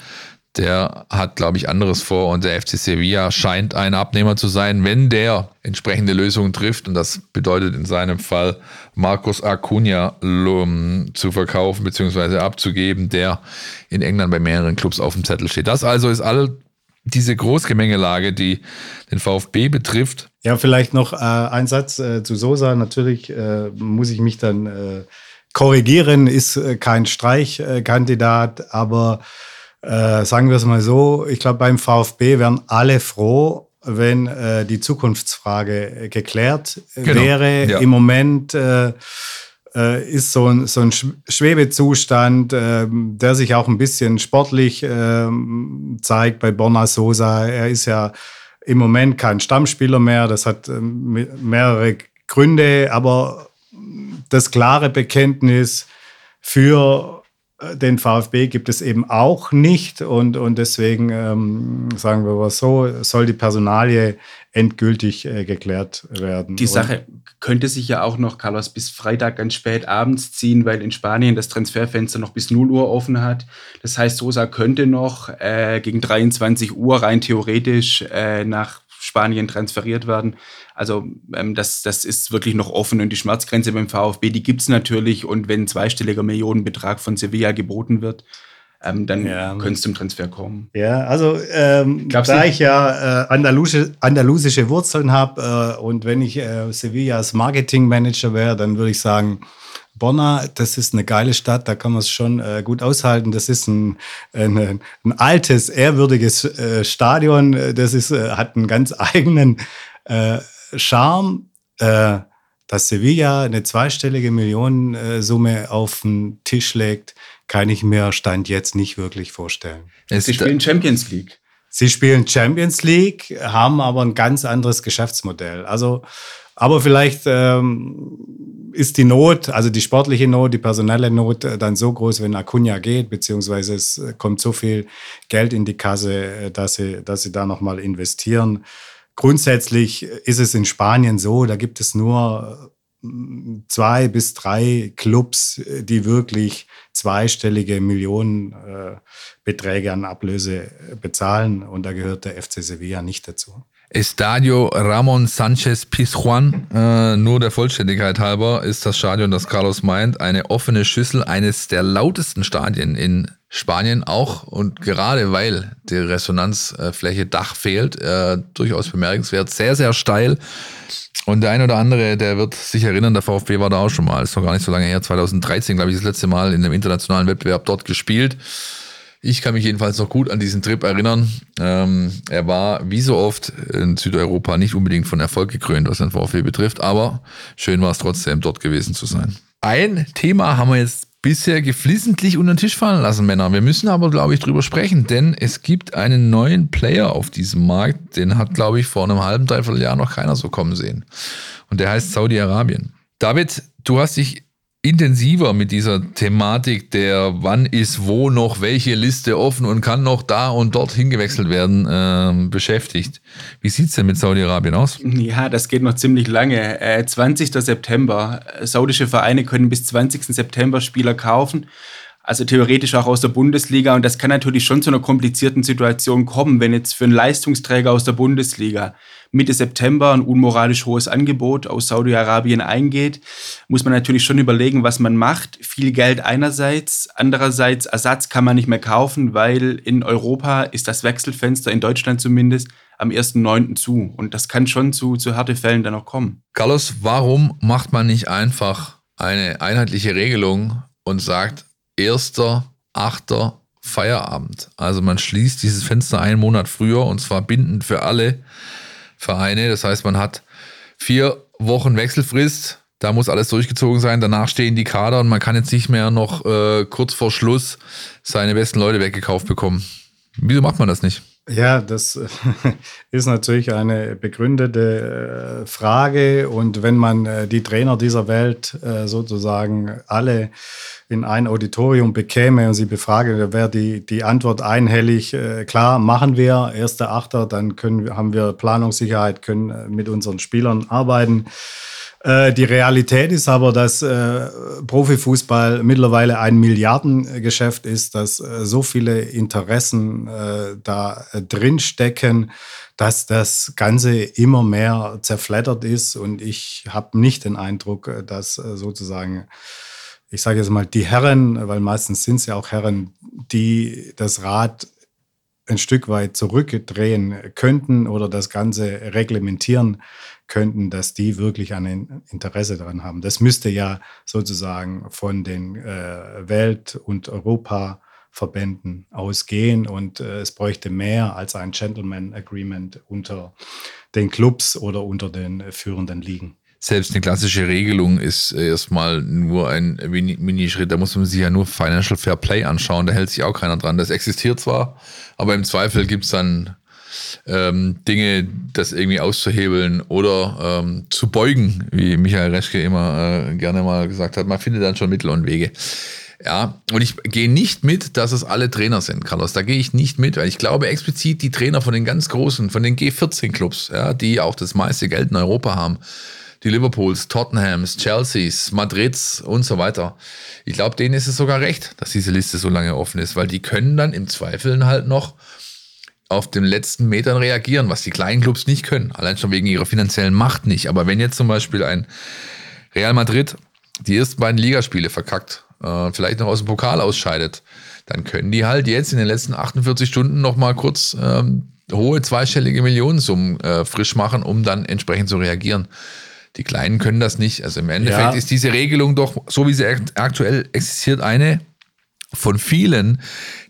der hat, glaube ich, anderes vor und der FC Sevilla scheint ein Abnehmer zu sein, wenn der entsprechende Lösungen trifft. Und das bedeutet in seinem Fall, Marcos Acuna zu verkaufen bzw. abzugeben, der in England bei mehreren Clubs auf dem Zettel steht. Das also ist all diese Großgemengelage, die den VfB betrifft. Ja, vielleicht noch äh, ein Satz äh, zu Sosa. Natürlich äh, muss ich mich dann äh, korrigieren, ist äh, kein Streichkandidat, aber äh, sagen wir es mal so, ich glaube, beim VfB wären alle froh, wenn äh, die Zukunftsfrage geklärt genau. wäre. Ja. Im Moment äh, äh, ist so ein, so ein Schwebezustand, äh, der sich auch ein bisschen sportlich äh, zeigt bei Borna Sosa. Er ist ja im Moment kein Stammspieler mehr. Das hat äh, mehrere Gründe, aber das klare Bekenntnis für äh, den VfB gibt es eben auch nicht und, und deswegen ähm, sagen wir mal so, soll die Personalie endgültig äh, geklärt werden. Die Sache könnte sich ja auch noch, Carlos, bis Freitag ganz spät abends ziehen, weil in Spanien das Transferfenster noch bis 0 Uhr offen hat. Das heißt, Sosa könnte noch äh, gegen 23 Uhr rein theoretisch äh, nach Spanien transferiert werden. Also ähm, das, das ist wirklich noch offen und die Schmerzgrenze beim VfB, die gibt es natürlich und wenn ein zweistelliger Millionenbetrag von Sevilla geboten wird, ähm, dann ja. könnte es zum Transfer kommen. Ja, also ähm, da ich ja äh, andalusische, andalusische Wurzeln habe äh, und wenn ich äh, Sevillas Marketingmanager wäre, dann würde ich sagen, Bonna, das ist eine geile Stadt, da kann man es schon äh, gut aushalten. Das ist ein, ein, ein altes, ehrwürdiges äh, Stadion. Das ist, äh, hat einen ganz [laughs] eigenen äh, Charme. Äh, dass Sevilla eine zweistellige Millionensumme auf den Tisch legt, kann ich mir Stand jetzt nicht wirklich vorstellen. Sie spielen Champions League. Sie spielen Champions League, haben aber ein ganz anderes Geschäftsmodell. Also, aber vielleicht ähm, ist die Not, also die sportliche Not, die personelle Not äh, dann so groß, wenn Acuna geht, beziehungsweise es äh, kommt so viel Geld in die Kasse, äh, dass sie, dass sie da nochmal investieren. Grundsätzlich ist es in Spanien so, da gibt es nur zwei bis drei Clubs, die wirklich zweistellige Millionenbeträge äh, an Ablöse bezahlen und da gehört der FC Sevilla nicht dazu. Estadio Ramon Sanchez Pizjuan, äh, nur der Vollständigkeit halber, ist das Stadion, das Carlos meint, eine offene Schüssel eines der lautesten Stadien in Spanien auch und gerade weil die Resonanzfläche Dach fehlt, äh, durchaus bemerkenswert, sehr, sehr steil. Und der ein oder andere, der wird sich erinnern, der VfB war da auch schon mal, ist noch gar nicht so lange her, 2013, glaube ich, das letzte Mal in einem internationalen Wettbewerb dort gespielt. Ich kann mich jedenfalls noch gut an diesen Trip erinnern. Ähm, er war wie so oft in Südeuropa nicht unbedingt von Erfolg gekrönt, was den VfB betrifft, aber schön war es trotzdem, dort gewesen zu sein. Ein Thema haben wir jetzt bisher geflissentlich unter den Tisch fallen lassen, Männer. Wir müssen aber, glaube ich, drüber sprechen, denn es gibt einen neuen Player auf diesem Markt, den hat, glaube ich, vor einem halben, dreiviertel Jahr noch keiner so kommen sehen. Und der heißt Saudi-Arabien. David, du hast dich intensiver mit dieser Thematik der wann ist wo noch welche Liste offen und kann noch da und dort hingewechselt werden äh, beschäftigt. Wie sieht's denn mit Saudi-Arabien aus? Ja, das geht noch ziemlich lange. Äh, 20. September. Saudische Vereine können bis 20. September Spieler kaufen. Also theoretisch auch aus der Bundesliga. Und das kann natürlich schon zu einer komplizierten Situation kommen, wenn jetzt für einen Leistungsträger aus der Bundesliga Mitte September ein unmoralisch hohes Angebot aus Saudi-Arabien eingeht, muss man natürlich schon überlegen, was man macht. Viel Geld einerseits, andererseits Ersatz kann man nicht mehr kaufen, weil in Europa ist das Wechselfenster, in Deutschland zumindest, am 1.9. zu. Und das kann schon zu, zu Härtefällen dann auch kommen. Carlos, warum macht man nicht einfach eine einheitliche Regelung und sagt, 1.8. Feierabend. Also man schließt dieses Fenster einen Monat früher und zwar bindend für alle Vereine. Das heißt, man hat vier Wochen Wechselfrist. Da muss alles durchgezogen sein. Danach stehen die Kader und man kann jetzt nicht mehr noch äh, kurz vor Schluss seine besten Leute weggekauft bekommen. Wieso macht man das nicht? Ja, das [laughs] ist natürlich eine begründete äh, Frage. Und wenn man äh, die Trainer dieser Welt äh, sozusagen alle in ein Auditorium bekäme und sie befrage, da wäre die, die Antwort einhellig, klar, machen wir, erster Achter, dann können, haben wir Planungssicherheit, können mit unseren Spielern arbeiten. Äh, die Realität ist aber, dass äh, Profifußball mittlerweile ein Milliardengeschäft ist, dass äh, so viele Interessen äh, da äh, drinstecken, dass das Ganze immer mehr zerfleddert ist. Und ich habe nicht den Eindruck, dass sozusagen, ich sage jetzt mal, die Herren, weil meistens sind es ja auch Herren, die das Rad ein Stück weit zurückdrehen könnten oder das Ganze reglementieren könnten, dass die wirklich ein Interesse daran haben. Das müsste ja sozusagen von den äh, Welt- und Europa Verbänden ausgehen und äh, es bräuchte mehr als ein Gentleman Agreement unter den Clubs oder unter den führenden Ligen. Selbst eine klassische Regelung ist erstmal nur ein Minischritt. Da muss man sich ja nur Financial Fair Play anschauen. Da hält sich auch keiner dran. Das existiert zwar, aber im Zweifel gibt es dann ähm, Dinge, das irgendwie auszuhebeln oder ähm, zu beugen, wie Michael Reschke immer äh, gerne mal gesagt hat. Man findet dann schon Mittel und Wege. Ja, und ich gehe nicht mit, dass es alle Trainer sind, Carlos. Da gehe ich nicht mit, weil ich glaube explizit die Trainer von den ganz großen, von den G14-Clubs, ja, die auch das meiste Geld in Europa haben, die Liverpools, Tottenhams, Chelseas, Madrids und so weiter. Ich glaube, denen ist es sogar recht, dass diese Liste so lange offen ist, weil die können dann im Zweifel halt noch auf den letzten Metern reagieren, was die kleinen Clubs nicht können. Allein schon wegen ihrer finanziellen Macht nicht. Aber wenn jetzt zum Beispiel ein Real Madrid die ersten beiden Ligaspiele verkackt, äh, vielleicht noch aus dem Pokal ausscheidet, dann können die halt jetzt in den letzten 48 Stunden noch mal kurz ähm, hohe zweistellige Millionensummen äh, frisch machen, um dann entsprechend zu reagieren. Die Kleinen können das nicht. Also im Endeffekt ja. ist diese Regelung doch, so wie sie aktuell existiert, eine von vielen,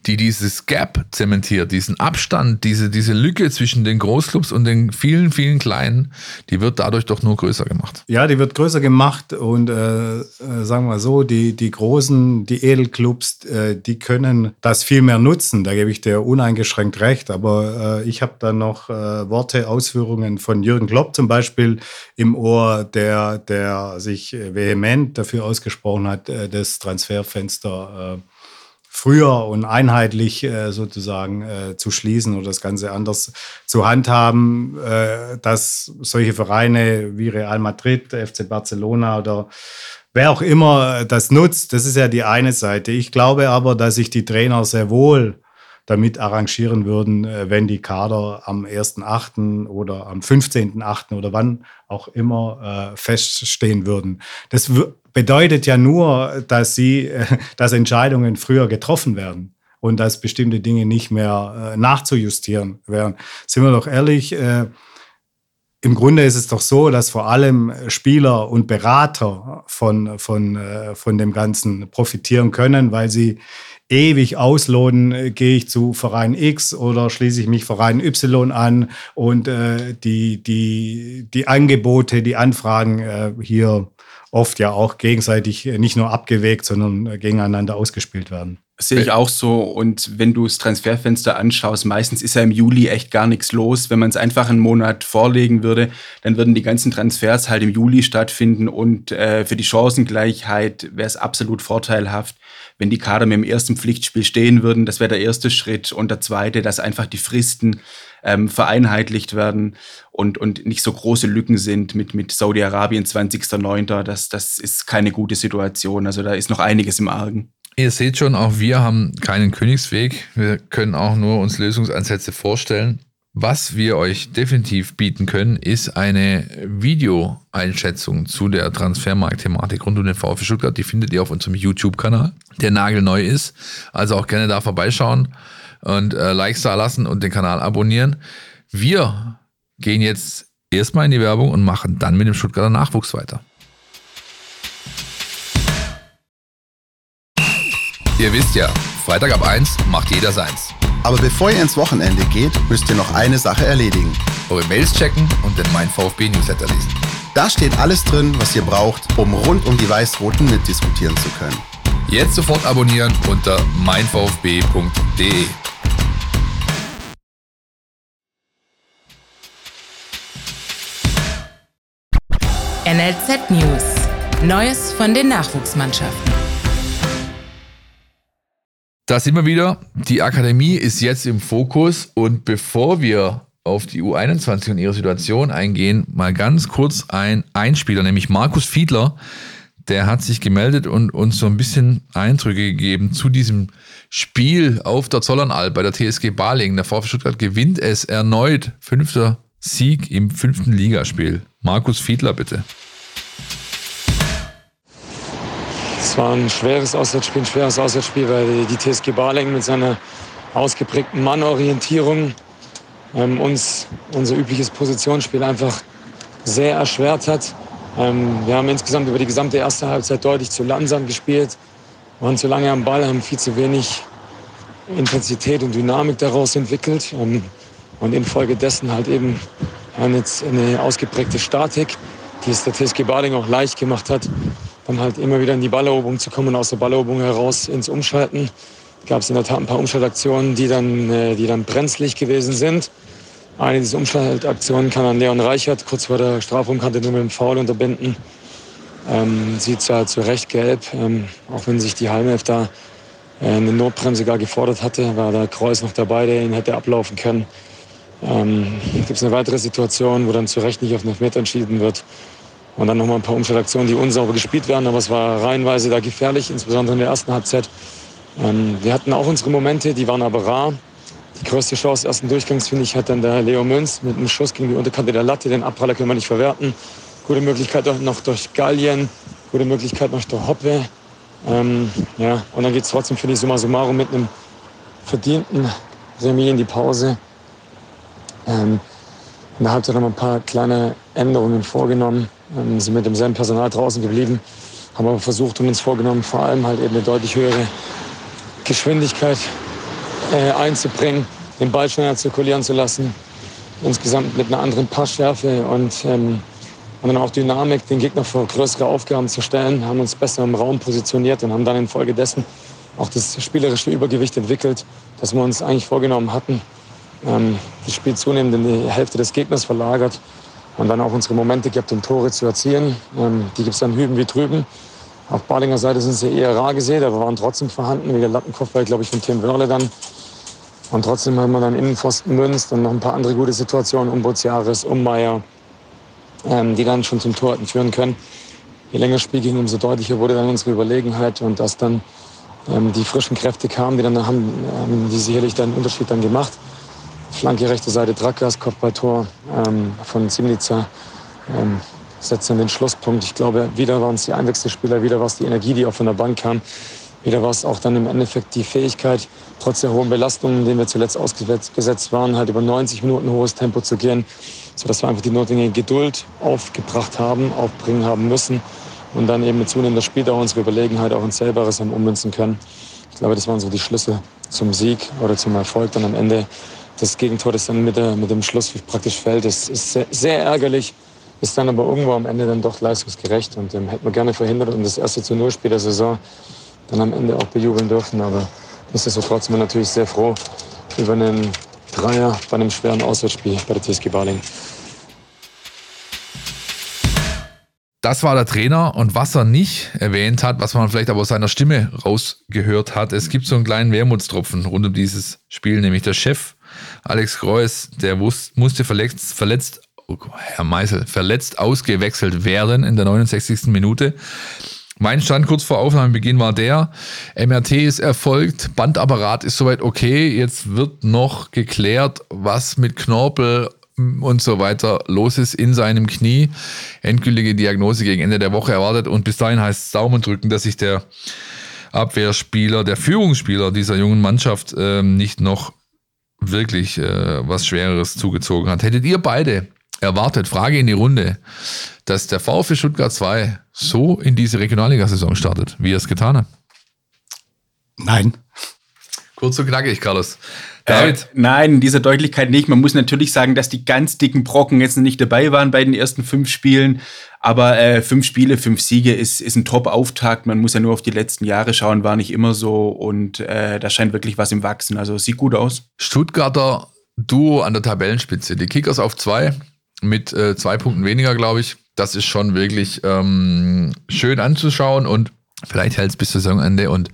die dieses Gap zementiert, diesen Abstand, diese, diese Lücke zwischen den Großclubs und den vielen, vielen Kleinen, die wird dadurch doch nur größer gemacht. Ja, die wird größer gemacht und äh, äh, sagen wir so, die, die großen, die Edelclubs, äh, die können das viel mehr nutzen, da gebe ich dir uneingeschränkt recht, aber äh, ich habe da noch äh, Worte, Ausführungen von Jürgen Klopp zum Beispiel im Ohr, der, der sich vehement dafür ausgesprochen hat, äh, das Transferfenster äh, früher und einheitlich äh, sozusagen äh, zu schließen oder das Ganze anders zu handhaben, äh, dass solche Vereine wie Real Madrid, FC Barcelona oder wer auch immer das nutzt, das ist ja die eine Seite. Ich glaube aber, dass sich die Trainer sehr wohl damit arrangieren würden, äh, wenn die Kader am 1.8. oder am 15.8. oder wann auch immer äh, feststehen würden. Das bedeutet ja nur, dass sie, [laughs] dass Entscheidungen früher getroffen werden und dass bestimmte Dinge nicht mehr äh, nachzujustieren wären. Sind wir doch ehrlich, im Grunde ist es doch so, dass vor allem Spieler und Berater von, von, äh, von dem Ganzen profitieren können, weil sie ewig ausloten, äh, gehe ich zu Verein X oder schließe ich mich Verein Y an und äh, die, die, die Angebote, die Anfragen äh, hier oft ja auch gegenseitig nicht nur abgewägt, sondern gegeneinander ausgespielt werden. Sehe ich auch so. Und wenn du das Transferfenster anschaust, meistens ist ja im Juli echt gar nichts los. Wenn man es einfach einen Monat vorlegen würde, dann würden die ganzen Transfers halt im Juli stattfinden. Und äh, für die Chancengleichheit wäre es absolut vorteilhaft, wenn die Kader mit dem ersten Pflichtspiel stehen würden. Das wäre der erste Schritt. Und der zweite, dass einfach die Fristen ähm, vereinheitlicht werden und, und nicht so große Lücken sind mit, mit Saudi-Arabien 20.09. Das, das ist keine gute Situation. Also da ist noch einiges im Argen. Ihr seht schon, auch wir haben keinen Königsweg. Wir können auch nur uns Lösungsansätze vorstellen. Was wir euch definitiv bieten können, ist eine Videoeinschätzung zu der Transfermarkt-Thematik rund um den VfB Stuttgart. Die findet ihr auf unserem YouTube-Kanal, der nagelneu ist. Also auch gerne da vorbeischauen und äh, Likes da lassen und den Kanal abonnieren. Wir gehen jetzt erstmal in die Werbung und machen dann mit dem Stuttgarter Nachwuchs weiter. Ihr wisst ja, Freitag ab 1 macht jeder seins. Aber bevor ihr ins Wochenende geht, müsst ihr noch eine Sache erledigen. Eure Mails checken und den Mein VfB Newsletter lesen. Da steht alles drin, was ihr braucht, um rund um die Weiß-Roten mitdiskutieren zu können. Jetzt sofort abonnieren unter meinvfb.de. NLZ News. Neues von den Nachwuchsmannschaften. Da sind wir wieder. Die Akademie ist jetzt im Fokus und bevor wir auf die U21 und ihre Situation eingehen, mal ganz kurz ein Einspieler, nämlich Markus Fiedler. Der hat sich gemeldet und uns so ein bisschen Eindrücke gegeben zu diesem Spiel auf der Zollernalb bei der TSG Balingen. Der VfB Stuttgart gewinnt es erneut. Fünfter Sieg im fünften Ligaspiel. Markus Fiedler, bitte. War ein schweres Auswärtsspiel, ein schweres Auswärtsspiel, weil die TSG Balingen mit seiner ausgeprägten Mannorientierung ähm, uns unser übliches Positionsspiel einfach sehr erschwert hat. Ähm, wir haben insgesamt über die gesamte erste Halbzeit deutlich zu langsam gespielt, waren zu lange am Ball, haben viel zu wenig Intensität und Dynamik daraus entwickelt ähm, und infolgedessen halt eben eine, eine ausgeprägte Statik, die es der TSG Baling auch leicht gemacht hat, dann halt immer wieder in die Balleroberung zu kommen und aus der Balleroberung heraus ins Umschalten. Gab es in der Tat ein paar Umschaltaktionen, die dann, äh, die dann brenzlig gewesen sind. Eine dieser Umschaltaktionen kann dann Leon Reichert kurz vor der Strafraumkante nur mit dem Foul unterbinden. Ähm, sieht zwar zu Recht gelb, ähm, auch wenn sich die Halmelf da äh, eine Notbremse gar gefordert hatte, war der Kreuz noch dabei, der ihn hätte ablaufen können. Ähm, Gibt es eine weitere Situation, wo dann zu Recht nicht auf den Elfmeter entschieden wird. Und dann nochmal ein paar Umschaltaktionen, die unsauber gespielt werden, aber es war reihenweise da gefährlich, insbesondere in der ersten Halbzeit. Ähm, wir hatten auch unsere Momente, die waren aber rar. Die größte Chance ersten Durchgangs, finde ich, hat dann der Leo Münz mit einem Schuss gegen die Unterkante der Latte. Den Abpraller können wir nicht verwerten. Gute Möglichkeit noch durch Gallien, gute Möglichkeit noch durch Hoppe. Ähm, ja, und dann geht es trotzdem, finde ich, summa summarum mit einem verdienten Remis in die Pause. Ähm, in der Halbzeit haben wir ein paar kleine Änderungen vorgenommen, ähm, sind mit demselben Personal draußen geblieben, haben aber versucht und uns vorgenommen, vor allem halt eben eine deutlich höhere Geschwindigkeit äh, einzubringen, den Ball schneller zirkulieren zu lassen, insgesamt mit einer anderen Passschärfe und, ähm, und dann auch Dynamik, den Gegner vor größere Aufgaben zu stellen, haben uns besser im Raum positioniert und haben dann infolgedessen auch das spielerische Übergewicht entwickelt, das wir uns eigentlich vorgenommen hatten. Ähm, das Spiel zunehmend in die Hälfte des Gegners verlagert und dann auch unsere Momente gehabt, um Tore zu erzielen. Ähm, die gibt es dann hüben wie drüben. Auf Balinger Seite sind sie eher rar gesehen, aber waren trotzdem vorhanden, wie der Lattenkopfball, glaube ich, von Tim Wörle dann. Und trotzdem haben wir dann Innenpfosten Münz und noch ein paar andere gute Situationen, um Bootsjahres, um Meier, ähm, die dann schon zum Tor hätten führen können. Je länger das Spiel ging, umso deutlicher wurde dann unsere Überlegenheit und dass dann ähm, die frischen Kräfte kamen, die dann haben, ähm, die sicherlich dann Unterschied dann gemacht. Flanke rechte Seite Drakas, Kopfballtor ähm, von Zimnica. Ähm, setzt dann den Schlusspunkt. Ich glaube, wieder waren es die Einwechselspieler, wieder war es die Energie, die auch von der Bank kam. Wieder war es auch dann im Endeffekt die Fähigkeit, trotz der hohen Belastungen, denen wir zuletzt ausgesetzt waren, halt über 90 Minuten hohes Tempo zu gehen, sodass wir einfach die notwendige Geduld aufgebracht haben, aufbringen haben müssen und dann eben mit zunehmender Spieldauer unsere Überlegenheit auch ins Selberes haben ummünzen können. Ich glaube, das waren so die Schlüsse zum Sieg oder zum Erfolg dann am Ende. Das Gegentor, das dann mit, der, mit dem Schluss praktisch fällt, das ist sehr, sehr ärgerlich ist dann aber irgendwo am Ende dann doch leistungsgerecht und ähm, hätten wir gerne verhindert und das erste zu Null Spiel der Saison dann am Ende auch bejubeln dürfen. Aber nichtsdestotrotz sind wir natürlich sehr froh über einen Dreier bei einem schweren Auswärtsspiel bei der TSG Baling. Das war der Trainer und was er nicht erwähnt hat, was man vielleicht aber aus seiner Stimme rausgehört hat, es gibt so einen kleinen Wermutstropfen rund um dieses Spiel, nämlich der Chef Alex Kreuz, der musste verletzt, verletzt Herr Meisel, verletzt ausgewechselt werden in der 69. Minute. Mein Stand kurz vor Aufnahmebeginn war der, MRT ist erfolgt, Bandapparat ist soweit okay, jetzt wird noch geklärt, was mit Knorpel und so weiter los ist in seinem Knie. Endgültige Diagnose gegen Ende der Woche erwartet und bis dahin heißt es Daumen drücken, dass sich der Abwehrspieler, der Führungsspieler dieser jungen Mannschaft äh, nicht noch wirklich äh, was Schwereres zugezogen hat. Hättet ihr beide erwartet, Frage in die Runde, dass der VfB Stuttgart 2 so in diese Regionalliga-Saison startet, wie er es getan hat? Nein. Kurz und knackig, Carlos. Äh, David? Äh, nein, in dieser Deutlichkeit nicht. Man muss natürlich sagen, dass die ganz dicken Brocken jetzt nicht dabei waren bei den ersten fünf Spielen. Aber äh, fünf Spiele, fünf Siege ist, ist ein Top-Auftakt. Man muss ja nur auf die letzten Jahre schauen, war nicht immer so. Und äh, da scheint wirklich was im Wachsen. Also sieht gut aus. Stuttgarter Duo an der Tabellenspitze. Die Kickers auf zwei, mit äh, zwei Punkten weniger, glaube ich. Das ist schon wirklich ähm, schön anzuschauen und vielleicht hält es bis Saisonende und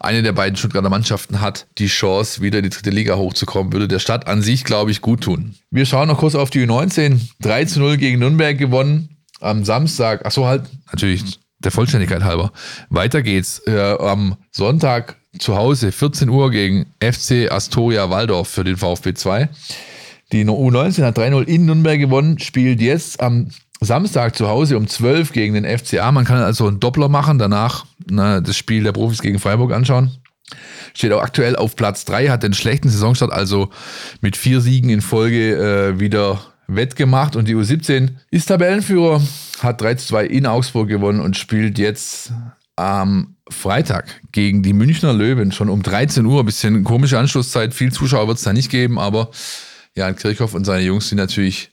eine der beiden Stuttgarter Mannschaften hat die Chance, wieder in die dritte Liga hochzukommen, würde der Stadt an sich, glaube ich, gut tun. Wir schauen noch kurz auf die U19. 3 zu 0 gegen Nürnberg gewonnen. Am Samstag, achso, halt, natürlich der Vollständigkeit halber. Weiter geht's. Äh, am Sonntag zu Hause, 14 Uhr gegen FC Astoria Waldorf für den VfB 2. Die U19 hat 3-0 in Nürnberg gewonnen, spielt jetzt am Samstag zu Hause um 12 gegen den FCA. Man kann also einen Doppler machen, danach na, das Spiel der Profis gegen Freiburg anschauen. Steht auch aktuell auf Platz 3, hat den schlechten Saisonstart also mit vier Siegen in Folge äh, wieder wettgemacht. Und die U17 ist Tabellenführer, hat 3 2 in Augsburg gewonnen und spielt jetzt am Freitag gegen die Münchner Löwen schon um 13 Uhr. Ein bisschen komische Anschlusszeit. Viel Zuschauer wird es da nicht geben, aber Jan Kirchhoff und seine Jungs sind natürlich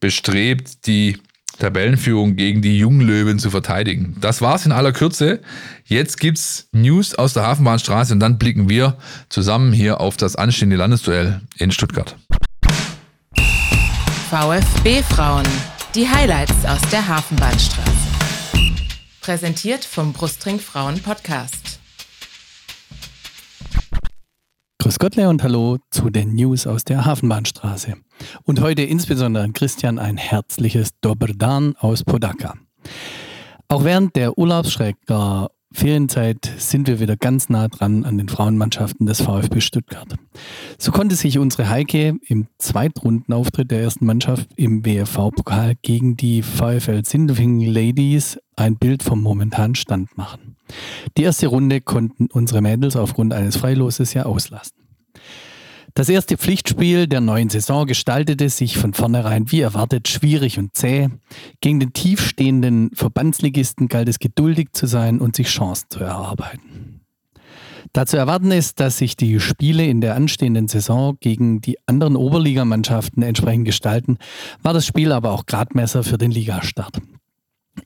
bestrebt, die Tabellenführung gegen die jungen Löwen zu verteidigen. Das war's in aller Kürze. Jetzt gibt's News aus der Hafenbahnstraße und dann blicken wir zusammen hier auf das anstehende Landesduell in Stuttgart. VfB Frauen. Die Highlights aus der Hafenbahnstraße. Präsentiert vom Brustring Frauen Podcast. Grüß Gott, und hallo zu den News aus der Hafenbahnstraße. Und heute insbesondere an Christian ein herzliches Doberdan aus Podaka. Auch während der Urlaubsschrecker Ferienzeit sind wir wieder ganz nah dran an den Frauenmannschaften des VfB Stuttgart. So konnte sich unsere Heike im Zweitrundenauftritt der ersten Mannschaft im WFV-Pokal gegen die VfL Sindelfingen Ladies ein Bild vom momentanen Stand machen. Die erste Runde konnten unsere Mädels aufgrund eines Freiloses ja auslassen. Das erste Pflichtspiel der neuen Saison gestaltete sich von vornherein wie erwartet schwierig und zäh. Gegen den tiefstehenden Verbandsligisten galt es geduldig zu sein und sich Chancen zu erarbeiten. Dazu erwarten ist, dass sich die Spiele in der anstehenden Saison gegen die anderen Oberligamannschaften entsprechend gestalten, war das Spiel aber auch Gradmesser für den Ligastart.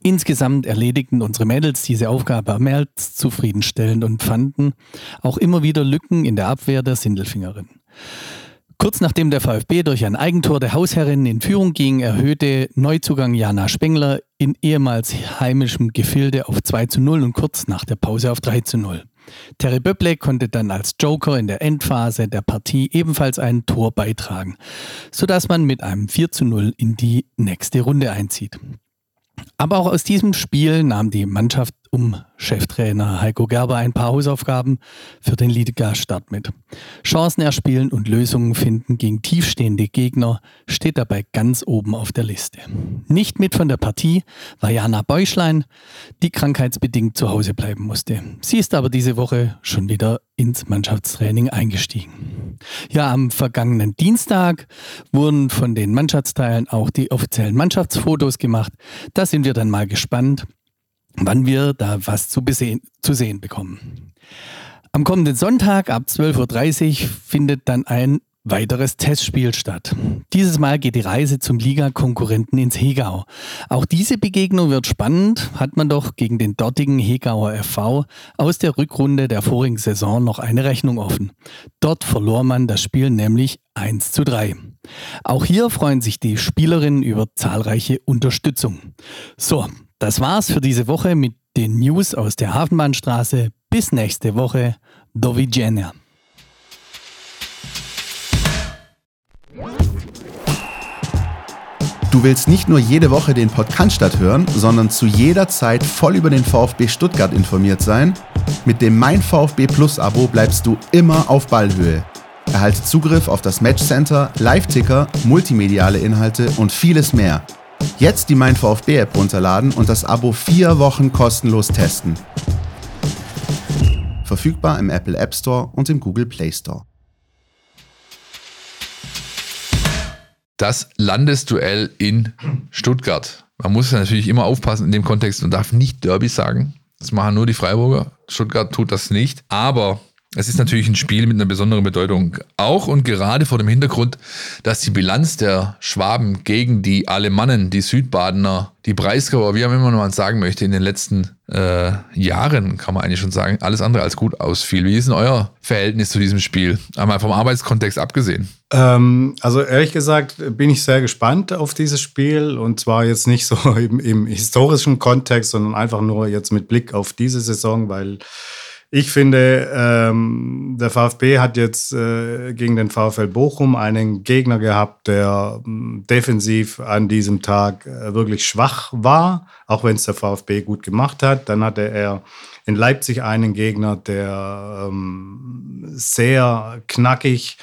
Insgesamt erledigten unsere Mädels diese Aufgabe mehr als zufriedenstellend und fanden auch immer wieder Lücken in der Abwehr der Sindelfingerin. Kurz nachdem der VfB durch ein Eigentor der Hausherrin in Führung ging, erhöhte Neuzugang Jana Spengler in ehemals heimischem Gefilde auf 2 zu 0 und kurz nach der Pause auf 3 zu 0. Terry Böble konnte dann als Joker in der Endphase der Partie ebenfalls ein Tor beitragen, sodass man mit einem 4 zu 0 in die nächste Runde einzieht. Aber auch aus diesem Spiel nahm die Mannschaft um Cheftrainer Heiko Gerber ein paar Hausaufgaben für den Liga-Start mit. Chancen erspielen und Lösungen finden gegen tiefstehende Gegner steht dabei ganz oben auf der Liste. Nicht mit von der Partie war Jana Beuschlein, die krankheitsbedingt zu Hause bleiben musste. Sie ist aber diese Woche schon wieder ins Mannschaftstraining eingestiegen. Ja, am vergangenen Dienstag wurden von den Mannschaftsteilen auch die offiziellen Mannschaftsfotos gemacht. Da sind wir dann mal gespannt, wann wir da was zu, besehen, zu sehen bekommen. Am kommenden Sonntag ab 12.30 Uhr findet dann ein weiteres Testspiel statt. Dieses Mal geht die Reise zum Liga-Konkurrenten ins Hegau. Auch diese Begegnung wird spannend, hat man doch gegen den dortigen Hegauer FV aus der Rückrunde der vorigen Saison noch eine Rechnung offen. Dort verlor man das Spiel nämlich 1 zu 3. Auch hier freuen sich die Spielerinnen über zahlreiche Unterstützung. So, das war's für diese Woche mit den News aus der Hafenbahnstraße. Bis nächste Woche. Do widzenia. Du willst nicht nur jede Woche den Podcast hören, sondern zu jeder Zeit voll über den VfB Stuttgart informiert sein? Mit dem Mein VfB Plus Abo bleibst du immer auf Ballhöhe. Erhalte Zugriff auf das Matchcenter, Live-Ticker, multimediale Inhalte und vieles mehr – Jetzt die Mein VfB App runterladen und das Abo vier Wochen kostenlos testen. Verfügbar im Apple App Store und im Google Play Store. Das Landesduell in Stuttgart. Man muss natürlich immer aufpassen in dem Kontext und darf nicht Derby sagen. Das machen nur die Freiburger. Stuttgart tut das nicht. Aber es ist natürlich ein Spiel mit einer besonderen Bedeutung. Auch und gerade vor dem Hintergrund, dass die Bilanz der Schwaben gegen die Alemannen, die Südbadener, die Breisgauer, wie man immer mal sagen möchte, in den letzten äh, Jahren, kann man eigentlich schon sagen, alles andere als gut ausfiel. Wie ist denn euer Verhältnis zu diesem Spiel? Einmal vom Arbeitskontext abgesehen. Ähm, also ehrlich gesagt bin ich sehr gespannt auf dieses Spiel und zwar jetzt nicht so [laughs] im, im historischen Kontext, sondern einfach nur jetzt mit Blick auf diese Saison, weil ich finde, ähm, der VfB hat jetzt äh, gegen den VfL Bochum einen Gegner gehabt, der äh, defensiv an diesem Tag äh, wirklich schwach war, auch wenn es der VfB gut gemacht hat. Dann hatte er in Leipzig einen Gegner, der ähm, sehr knackig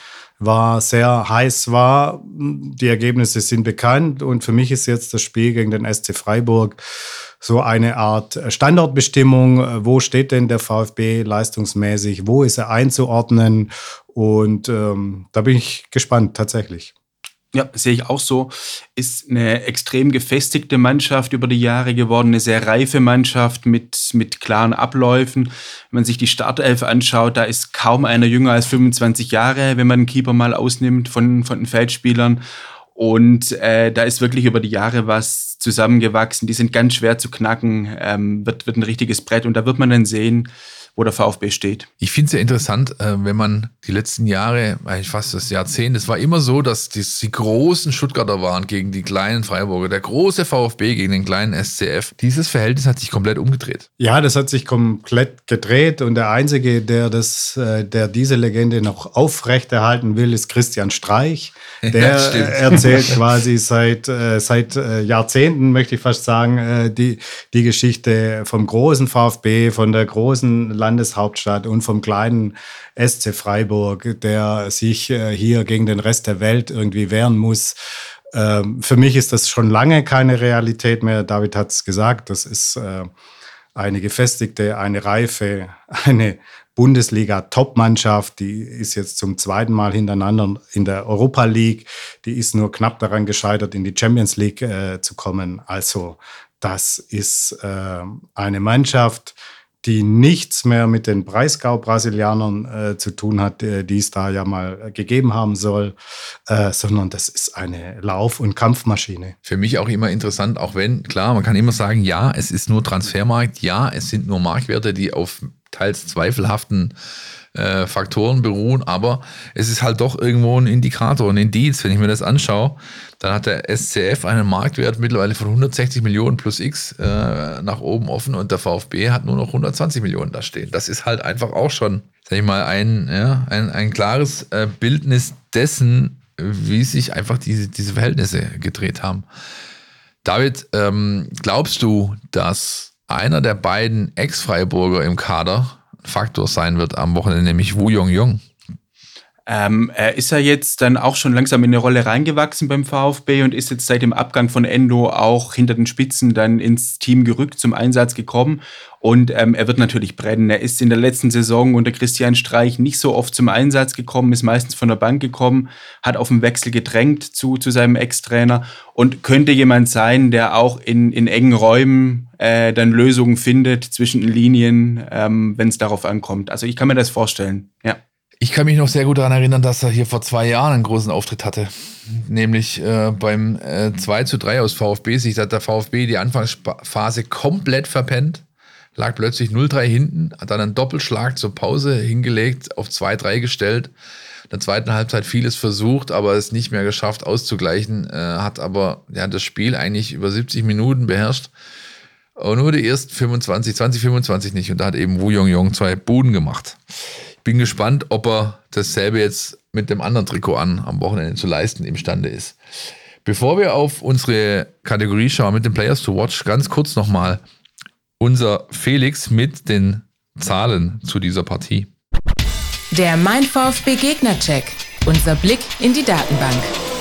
war, sehr heiß war. Die Ergebnisse sind bekannt und für mich ist jetzt das Spiel gegen den SC Freiburg so eine Art Standortbestimmung. Wo steht denn der VfB leistungsmäßig? Wo ist er einzuordnen? Und ähm, da bin ich gespannt tatsächlich. Ja, sehe ich auch so. Ist eine extrem gefestigte Mannschaft über die Jahre geworden, eine sehr reife Mannschaft mit, mit klaren Abläufen. Wenn man sich die Startelf anschaut, da ist kaum einer jünger als 25 Jahre, wenn man den Keeper mal ausnimmt von, von den Feldspielern. Und äh, da ist wirklich über die Jahre was zusammengewachsen. Die sind ganz schwer zu knacken, ähm, wird, wird ein richtiges Brett. Und da wird man dann sehen, wo der VfB steht. Ich finde es ja interessant, äh, wenn man die letzten Jahre, eigentlich fast das Jahrzehnt, es war immer so, dass die, die, großen Stuttgarter waren gegen die kleinen Freiburger, der große VfB gegen den kleinen SCF. Dieses Verhältnis hat sich komplett umgedreht. Ja, das hat sich komplett gedreht und der Einzige, der, das, äh, der diese Legende noch aufrechterhalten will, ist Christian Streich. [laughs] Der ja, erzählt quasi seit, äh, seit Jahrzehnten, möchte ich fast sagen, die, die Geschichte vom großen VfB, von der großen Landeshauptstadt und vom kleinen SC Freiburg, der sich äh, hier gegen den Rest der Welt irgendwie wehren muss. Ähm, für mich ist das schon lange keine Realität mehr. David hat es gesagt, das ist äh, eine gefestigte, eine reife, [laughs] eine Bundesliga-Top-Mannschaft, die ist jetzt zum zweiten Mal hintereinander in der Europa League. Die ist nur knapp daran gescheitert, in die Champions League äh, zu kommen. Also das ist äh, eine Mannschaft, die nichts mehr mit den Breisgau-Brasilianern äh, zu tun hat, äh, die es da ja mal gegeben haben soll, äh, sondern das ist eine Lauf- und Kampfmaschine. Für mich auch immer interessant, auch wenn, klar, man kann immer sagen, ja, es ist nur Transfermarkt, ja, es sind nur Marktwerte, die auf teils zweifelhaften äh, Faktoren beruhen, aber es ist halt doch irgendwo ein Indikator, ein Indiz. Wenn ich mir das anschaue, dann hat der SCF einen Marktwert mittlerweile von 160 Millionen plus X äh, nach oben offen und der VfB hat nur noch 120 Millionen da stehen. Das ist halt einfach auch schon, sag ich mal, ein, ja, ein, ein klares äh, Bildnis dessen, wie sich einfach diese, diese Verhältnisse gedreht haben. David, ähm, glaubst du, dass einer der beiden Ex-Freiburger im Kader Faktor sein wird am Wochenende, nämlich Wu Jong Jong. Ähm, er ist ja jetzt dann auch schon langsam in eine Rolle reingewachsen beim VfB und ist jetzt seit dem Abgang von Endo auch hinter den Spitzen dann ins Team gerückt, zum Einsatz gekommen. Und ähm, er wird natürlich brennen. Er ist in der letzten Saison unter Christian Streich nicht so oft zum Einsatz gekommen, ist meistens von der Bank gekommen, hat auf den Wechsel gedrängt zu, zu seinem Ex-Trainer und könnte jemand sein, der auch in, in engen Räumen äh, dann Lösungen findet zwischen den Linien, ähm, wenn es darauf ankommt. Also ich kann mir das vorstellen, ja. Ich kann mich noch sehr gut daran erinnern, dass er hier vor zwei Jahren einen großen Auftritt hatte. Nämlich äh, beim äh, 2 zu 3 aus VfB-Sicht hat der VfB die Anfangsphase komplett verpennt. Lag plötzlich 0-3 hinten, hat dann einen Doppelschlag zur Pause hingelegt, auf 2-3 gestellt. In der zweiten Halbzeit vieles versucht, aber es nicht mehr geschafft auszugleichen. Äh, hat aber ja, das Spiel eigentlich über 70 Minuten beherrscht. Und nur die ersten 25, 20, 25 nicht. Und da hat eben Wu Jong Jong zwei Buden gemacht. Bin gespannt, ob er dasselbe jetzt mit dem anderen Trikot an am Wochenende zu leisten imstande ist. Bevor wir auf unsere Kategorie schauen mit den Players to Watch, ganz kurz nochmal unser Felix mit den Zahlen zu dieser Partie. Der Mein VfB Gegner-Check. Unser Blick in die Datenbank.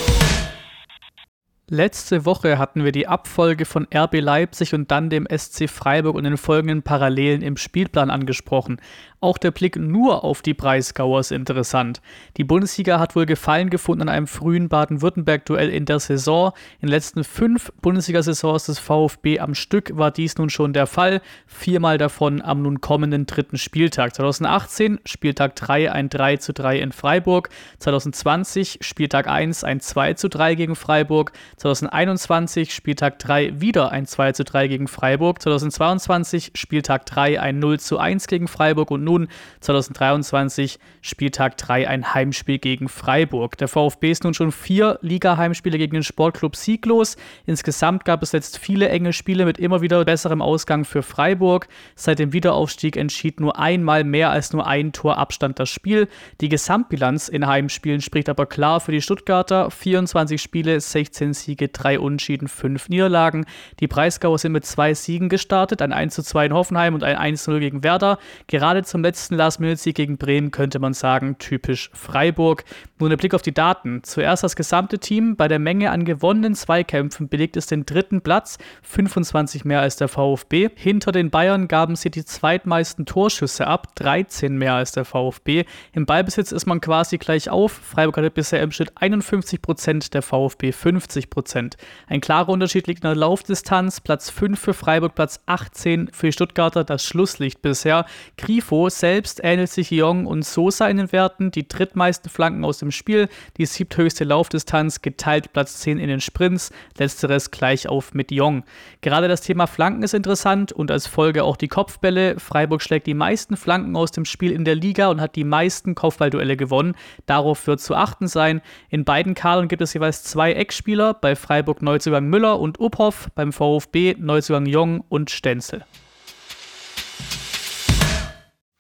Letzte Woche hatten wir die Abfolge von RB Leipzig und dann dem SC Freiburg und den folgenden Parallelen im Spielplan angesprochen. Auch der Blick nur auf die Breisgauer ist interessant. Die Bundesliga hat wohl Gefallen gefunden an einem frühen Baden-Württemberg-Duell in der Saison. In den letzten fünf Bundesliga-Saisons des VfB am Stück war dies nun schon der Fall. Viermal davon am nun kommenden dritten Spieltag. 2018 Spieltag 3 ein 3 zu 3 in Freiburg. 2020 Spieltag 1 ein 2 zu 3 gegen Freiburg. 2021 Spieltag 3 wieder ein 2 zu 3 gegen Freiburg. 2022 Spieltag 3 ein 0 zu 1 gegen Freiburg und nun 2023 Spieltag 3 ein Heimspiel gegen Freiburg. Der VfB ist nun schon vier Liga-Heimspiele gegen den Sportclub sieglos. Insgesamt gab es jetzt viele enge Spiele mit immer wieder besserem Ausgang für Freiburg. Seit dem Wiederaufstieg entschied nur einmal mehr als nur ein Tor Abstand das Spiel. Die Gesamtbilanz in Heimspielen spricht aber klar für die Stuttgarter. 24 Spiele, 16 Siege, 3 Unschieden, 5 Niederlagen. Die Breisgauer sind mit zwei Siegen gestartet, ein 1 zu 2 in Hoffenheim und ein 1 0 gegen Werder. Gerade zum letzten Last-Minute-Sieg gegen Bremen könnte man sagen, typisch Freiburg. Nur der Blick auf die Daten. Zuerst das gesamte Team. Bei der Menge an gewonnenen Zweikämpfen belegt es den dritten Platz, 25 mehr als der VfB. Hinter den Bayern gaben sie die zweitmeisten Torschüsse ab, 13 mehr als der VfB. Im Ballbesitz ist man quasi gleich auf. Freiburg hatte bisher im Schnitt 51 Prozent, der VfB 50 Prozent. Ein klarer Unterschied liegt in der Laufdistanz. Platz 5 für Freiburg, Platz 18 für die Stuttgarter, das Schlusslicht bisher. Grifo selbst ähnelt sich Jong und Sosa in den Werten. Die drittmeisten Flanken aus dem Spiel, die siebthöchste Laufdistanz, geteilt Platz 10 in den Sprints, letzteres gleich auf mit Jong. Gerade das Thema Flanken ist interessant und als Folge auch die Kopfbälle. Freiburg schlägt die meisten Flanken aus dem Spiel in der Liga und hat die meisten Kopfballduelle gewonnen. Darauf wird zu achten sein. In beiden Kadern gibt es jeweils zwei Eckspieler, bei Freiburg Neuzugang Müller und Uphoff, beim VfB Neuzugang Jong und Stenzel.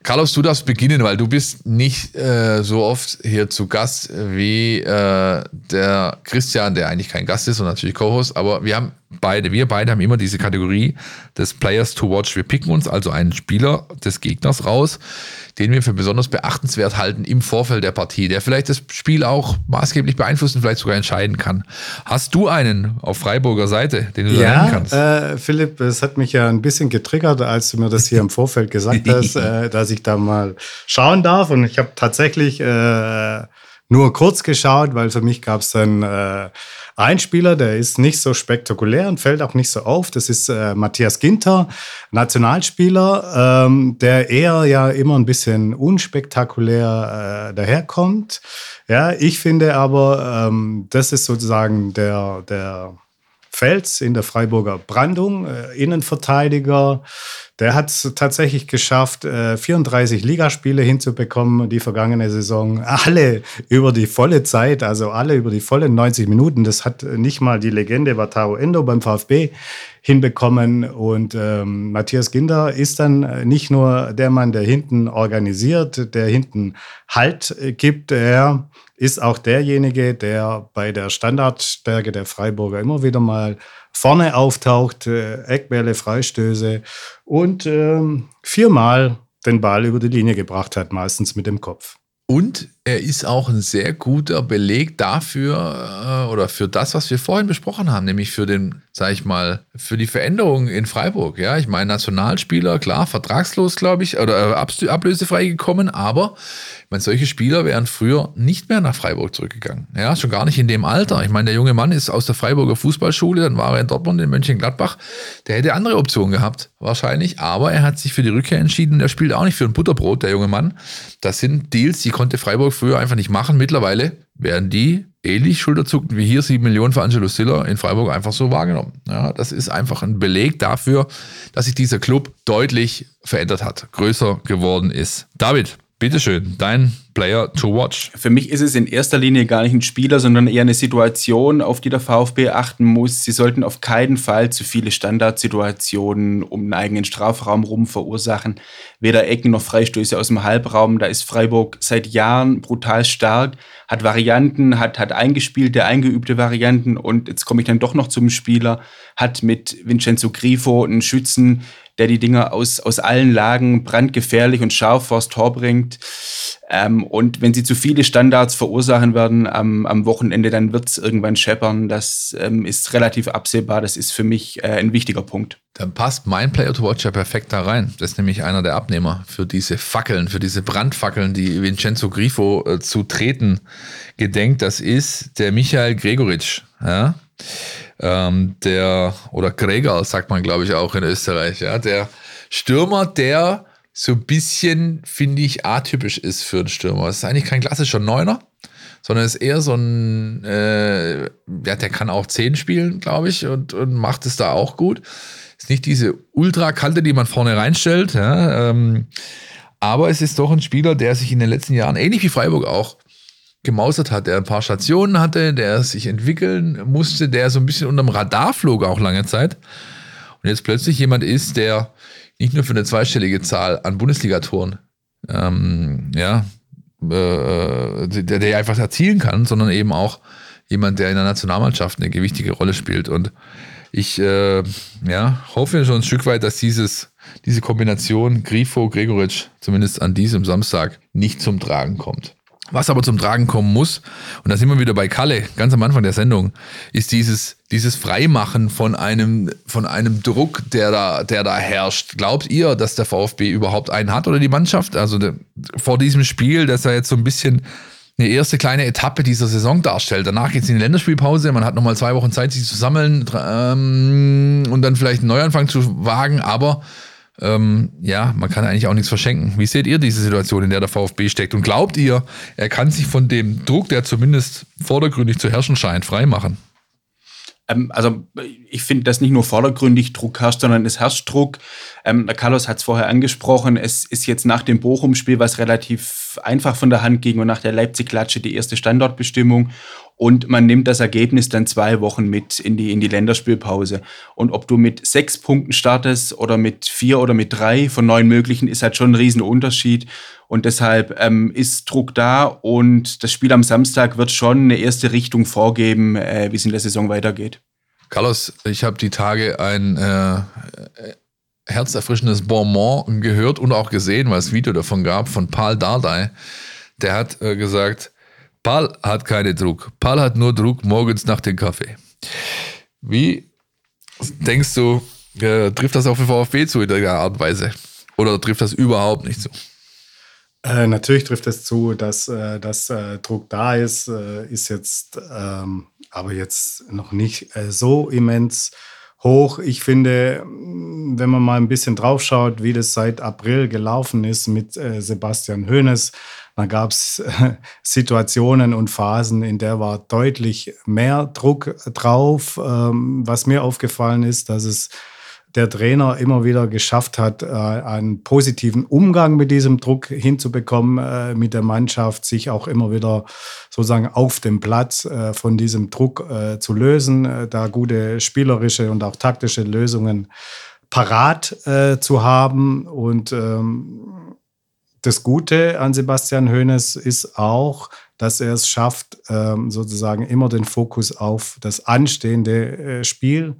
Carlos, du darfst beginnen, weil du bist nicht äh, so oft hier zu Gast wie äh, der Christian, der eigentlich kein Gast ist und natürlich Co-Host, aber wir haben beide, wir beide haben immer diese Kategorie des Players to Watch. Wir picken uns also einen Spieler des Gegners raus, den wir für besonders beachtenswert halten im Vorfeld der Partie, der vielleicht das Spiel auch maßgeblich beeinflussen, vielleicht sogar entscheiden kann. Hast du einen auf Freiburger Seite, den du ja, nennen kannst? Äh, Philipp, es hat mich ja ein bisschen getriggert, als du mir das hier im Vorfeld gesagt hast, [laughs] äh, dass ich da mal schauen darf. Und ich habe tatsächlich äh, nur kurz geschaut, weil für mich gab es dann äh, ein Spieler, der ist nicht so spektakulär und fällt auch nicht so auf. Das ist äh, Matthias Ginter, Nationalspieler, ähm, der eher ja immer ein bisschen unspektakulär äh, daherkommt. Ja, ich finde aber, ähm, das ist sozusagen der, der Fels in der Freiburger Brandung, äh, Innenverteidiger. Der hat es tatsächlich geschafft, äh, 34 Ligaspiele hinzubekommen die vergangene Saison. Alle über die volle Zeit, also alle über die vollen 90 Minuten. Das hat nicht mal die Legende Wataru Endo beim VfB hinbekommen. Und ähm, Matthias Ginder ist dann nicht nur der Mann, der hinten organisiert, der hinten Halt äh, gibt. Er ist auch derjenige, der bei der Standardstärke der Freiburger immer wieder mal vorne auftaucht, äh, Eckbälle, Freistöße und ähm, viermal den Ball über die Linie gebracht hat, meistens mit dem Kopf. Und er ist auch ein sehr guter Beleg dafür äh, oder für das, was wir vorhin besprochen haben, nämlich für den, sag ich mal, für die Veränderung in Freiburg. Ja, ich meine, Nationalspieler, klar, vertragslos, glaube ich, oder äh, ablösefrei gekommen, aber ich meine, solche Spieler wären früher nicht mehr nach Freiburg zurückgegangen. Ja, schon gar nicht in dem Alter. Ich meine, der junge Mann ist aus der Freiburger Fußballschule, dann war er in Dortmund, in Mönchengladbach. Der hätte andere Optionen gehabt, wahrscheinlich, aber er hat sich für die Rückkehr entschieden. Der spielt auch nicht für ein Butterbrot, der junge Mann. Das sind Deals, die konnte Freiburg früher einfach nicht machen. Mittlerweile werden die ähnlich schulterzuckend wie hier 7 Millionen für Angelo Stiller in Freiburg einfach so wahrgenommen. Ja, das ist einfach ein Beleg dafür, dass sich dieser Club deutlich verändert hat, größer geworden ist. David, bitteschön, dein Player to watch. Für mich ist es in erster Linie gar nicht ein Spieler, sondern eher eine Situation, auf die der VfB achten muss. Sie sollten auf keinen Fall zu viele Standardsituationen um den eigenen Strafraum rum verursachen. Weder Ecken noch Freistöße aus dem Halbraum. Da ist Freiburg seit Jahren brutal stark, hat Varianten, hat, hat eingespielte, eingeübte Varianten und jetzt komme ich dann doch noch zum Spieler, hat mit Vincenzo Grifo einen Schützen, der die Dinger aus, aus allen Lagen brandgefährlich und scharf vors Tor bringt. Ähm, und wenn sie zu viele Standards verursachen werden am, am Wochenende, dann wird es irgendwann scheppern. Das ähm, ist relativ absehbar. Das ist für mich äh, ein wichtiger Punkt. Dann passt mein Player to Watch ja perfekt da rein. Das ist nämlich einer der Abnehmer für diese Fackeln, für diese Brandfackeln, die Vincenzo Grifo äh, zu treten gedenkt. Das ist der Michael Gregoritsch. Ja? Ähm, der, oder Gregor sagt man, glaube ich, auch in Österreich. Ja? Der Stürmer, der so ein bisschen, finde ich, atypisch ist für einen Stürmer. Es ist eigentlich kein klassischer Neuner, sondern ist eher so ein, äh, ja, der kann auch 10 spielen, glaube ich, und, und macht es da auch gut. Ist nicht diese Ultrakante, die man vorne reinstellt, ja, ähm, aber es ist doch ein Spieler, der sich in den letzten Jahren, ähnlich wie Freiburg auch, gemausert hat, der ein paar Stationen hatte, der sich entwickeln musste, der so ein bisschen unterm Radar flog auch lange Zeit. Und jetzt plötzlich jemand ist, der nicht nur für eine zweistellige Zahl an Bundesligatoren, ähm, ja, äh, der, der einfach erzielen kann, sondern eben auch jemand, der in der Nationalmannschaft eine gewichtige Rolle spielt. Und ich äh, ja, hoffe schon ein Stück weit, dass dieses, diese Kombination Grifo-Gregoritsch zumindest an diesem Samstag nicht zum Tragen kommt. Was aber zum Tragen kommen muss, und da sind wir wieder bei Kalle, ganz am Anfang der Sendung, ist dieses, dieses Freimachen von einem, von einem Druck, der da, der da herrscht. Glaubt ihr, dass der VfB überhaupt einen hat oder die Mannschaft? Also de, vor diesem Spiel, dass er jetzt so ein bisschen eine erste kleine Etappe dieser Saison darstellt. Danach geht es in die Länderspielpause, man hat nochmal zwei Wochen Zeit, sich zu sammeln ähm, und dann vielleicht einen Neuanfang zu wagen, aber ähm, ja, man kann eigentlich auch nichts verschenken. Wie seht ihr diese Situation, in der der VfB steckt? Und glaubt ihr, er kann sich von dem Druck, der zumindest vordergründig zu herrschen scheint, freimachen? Ähm, also ich finde, dass nicht nur vordergründig Druck herrscht, sondern es herrscht Druck. Ähm, der Carlos hat es vorher angesprochen, es ist jetzt nach dem Bochum-Spiel, was relativ einfach von der Hand ging und nach der Leipzig-Klatsche die erste Standortbestimmung und man nimmt das Ergebnis dann zwei Wochen mit in die, in die Länderspielpause. Und ob du mit sechs Punkten startest oder mit vier oder mit drei von neun möglichen, ist halt schon ein Riesenunterschied. Und deshalb ähm, ist Druck da und das Spiel am Samstag wird schon eine erste Richtung vorgeben, äh, wie es in der Saison weitergeht. Carlos, ich habe die Tage ein äh, herzerfrischendes Bonbon gehört und auch gesehen, weil es Video davon gab, von Paul Dardai. Der hat äh, gesagt, Paul hat keinen Druck. Paul hat nur Druck morgens nach dem Kaffee. Wie denkst du, äh, trifft das auf den VfB zu in der Art und Weise? Oder trifft das überhaupt nicht zu? Äh, natürlich trifft es zu, dass, äh, dass äh, Druck da ist, äh, ist jetzt ähm, aber jetzt noch nicht äh, so immens hoch. Ich finde, wenn man mal ein bisschen draufschaut, wie das seit April gelaufen ist mit Sebastian Hoeneß, dann gab es äh, Situationen und Phasen, in der war deutlich mehr Druck drauf. Ähm, was mir aufgefallen ist, dass es der Trainer immer wieder geschafft hat, äh, einen positiven Umgang mit diesem Druck hinzubekommen, äh, mit der Mannschaft, sich auch immer wieder sozusagen auf dem Platz von diesem Druck zu lösen, da gute spielerische und auch taktische Lösungen parat zu haben. Und ähm, das Gute an Sebastian Hoeneß ist auch, dass er es schafft, ähm, sozusagen immer den Fokus auf das anstehende äh, Spiel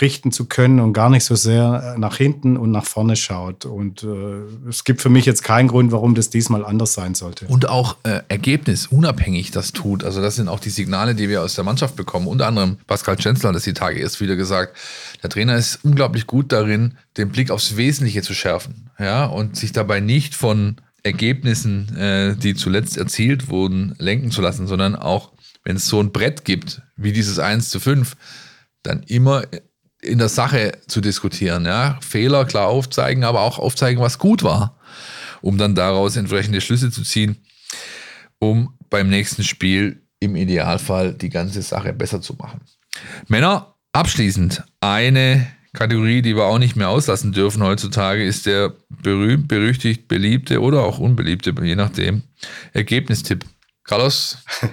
richten zu können und gar nicht so sehr äh, nach hinten und nach vorne schaut. Und äh, es gibt für mich jetzt keinen Grund, warum das diesmal anders sein sollte. Und auch äh, ergebnisunabhängig das tut. Also das sind auch die Signale, die wir aus der Mannschaft bekommen. Unter anderem Pascal Schenzler hat das die Tage erst wieder gesagt. Der Trainer ist unglaublich gut darin, den Blick aufs Wesentliche zu schärfen. Ja, und sich dabei nicht von Ergebnissen, äh, die zuletzt erzielt wurden, lenken zu lassen, sondern auch, wenn es so ein Brett gibt, wie dieses 1 zu 5, dann immer in der Sache zu diskutieren. Ja? Fehler klar aufzeigen, aber auch aufzeigen, was gut war, um dann daraus entsprechende Schlüsse zu ziehen, um beim nächsten Spiel im Idealfall die ganze Sache besser zu machen. Männer, abschließend eine Kategorie, die wir auch nicht mehr auslassen dürfen heutzutage, ist der berühmt, berüchtigt, beliebte oder auch unbeliebte, je nachdem, Ergebnistipp. Carlos? [laughs]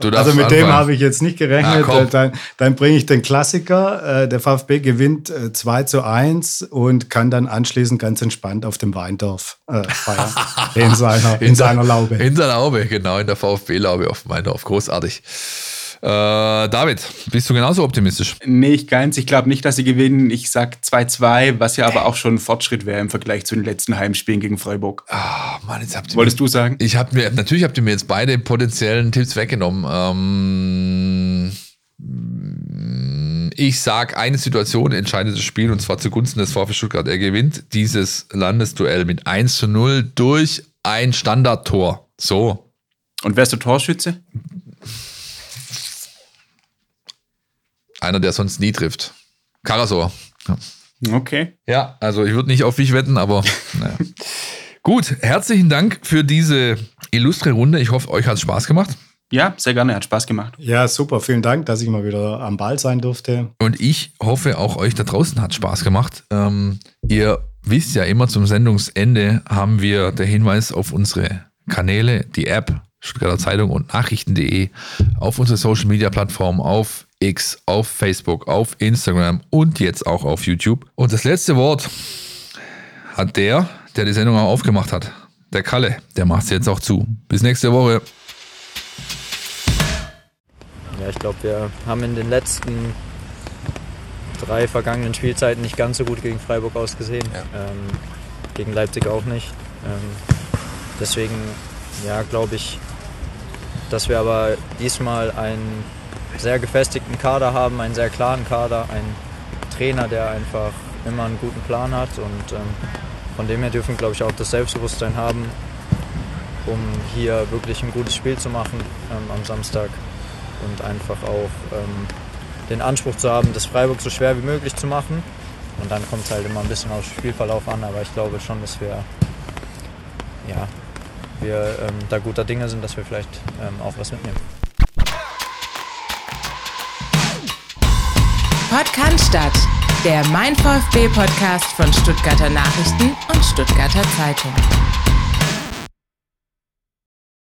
also mit anfangen. dem habe ich jetzt nicht gerechnet. Ah, dann, dann bringe ich den Klassiker. Äh, der VfB gewinnt 2 äh, zu 1 und kann dann anschließend ganz entspannt auf dem Weindorf äh, feiern. [laughs] in seiner, in, in seiner Laube. In seiner Laube, genau, in der VfB-Laube auf dem Weindorf. Großartig. Äh, David, bist du genauso optimistisch? Nee, ich ganz. Ich glaube nicht, dass sie gewinnen. Ich sag 2-2, was ja aber auch schon ein Fortschritt wäre im Vergleich zu den letzten Heimspielen gegen Freiburg. Ah, Mann, jetzt habt ihr Wolltest mir, du sagen? Ich hab mir, natürlich habt ihr mir jetzt beide potenziellen Tipps weggenommen. Ähm, ich sag, eine Situation entscheidet das Spiel und zwar zugunsten des VfB Stuttgart. Er gewinnt dieses Landesduell mit 1 zu 0 durch ein Standardtor. So. Und wärst du Torschütze? Einer, der sonst nie trifft. Karasor. Ja. Okay. Ja, also ich würde nicht auf dich wetten, aber [laughs] naja. Gut, herzlichen Dank für diese illustre Runde. Ich hoffe, euch hat es Spaß gemacht. Ja, sehr gerne, hat Spaß gemacht. Ja, super, vielen Dank, dass ich mal wieder am Ball sein durfte. Und ich hoffe, auch euch da draußen hat Spaß gemacht. Ähm, ihr wisst ja immer, zum Sendungsende haben wir der Hinweis auf unsere Kanäle, die App, Stuttgarter Zeitung und Nachrichten.de, auf unsere Social Media Plattformen, auf X, auf Facebook, auf Instagram und jetzt auch auf YouTube. Und das letzte Wort hat der, der die Sendung auch aufgemacht hat. Der Kalle, der macht es jetzt auch zu. Bis nächste Woche. Ja, ich glaube, wir haben in den letzten drei vergangenen Spielzeiten nicht ganz so gut gegen Freiburg ausgesehen. Ja. Ähm, gegen Leipzig auch nicht. Ähm, deswegen ja, glaube ich, dass wir aber diesmal einen sehr gefestigten Kader haben, einen sehr klaren Kader, einen Trainer, der einfach immer einen guten Plan hat und ähm, von dem her dürfen wir, glaube ich, auch das Selbstbewusstsein haben, um hier wirklich ein gutes Spiel zu machen ähm, am Samstag und einfach auch ähm, den Anspruch zu haben, das Freiburg so schwer wie möglich zu machen. Und dann kommt es halt immer ein bisschen auf Spielverlauf an, aber ich glaube schon, dass wir, ja, wir ähm, da guter Dinge sind, dass wir vielleicht ähm, auch was mitnehmen. Podcast der Mein VfB Podcast von Stuttgarter Nachrichten und Stuttgarter Zeitung.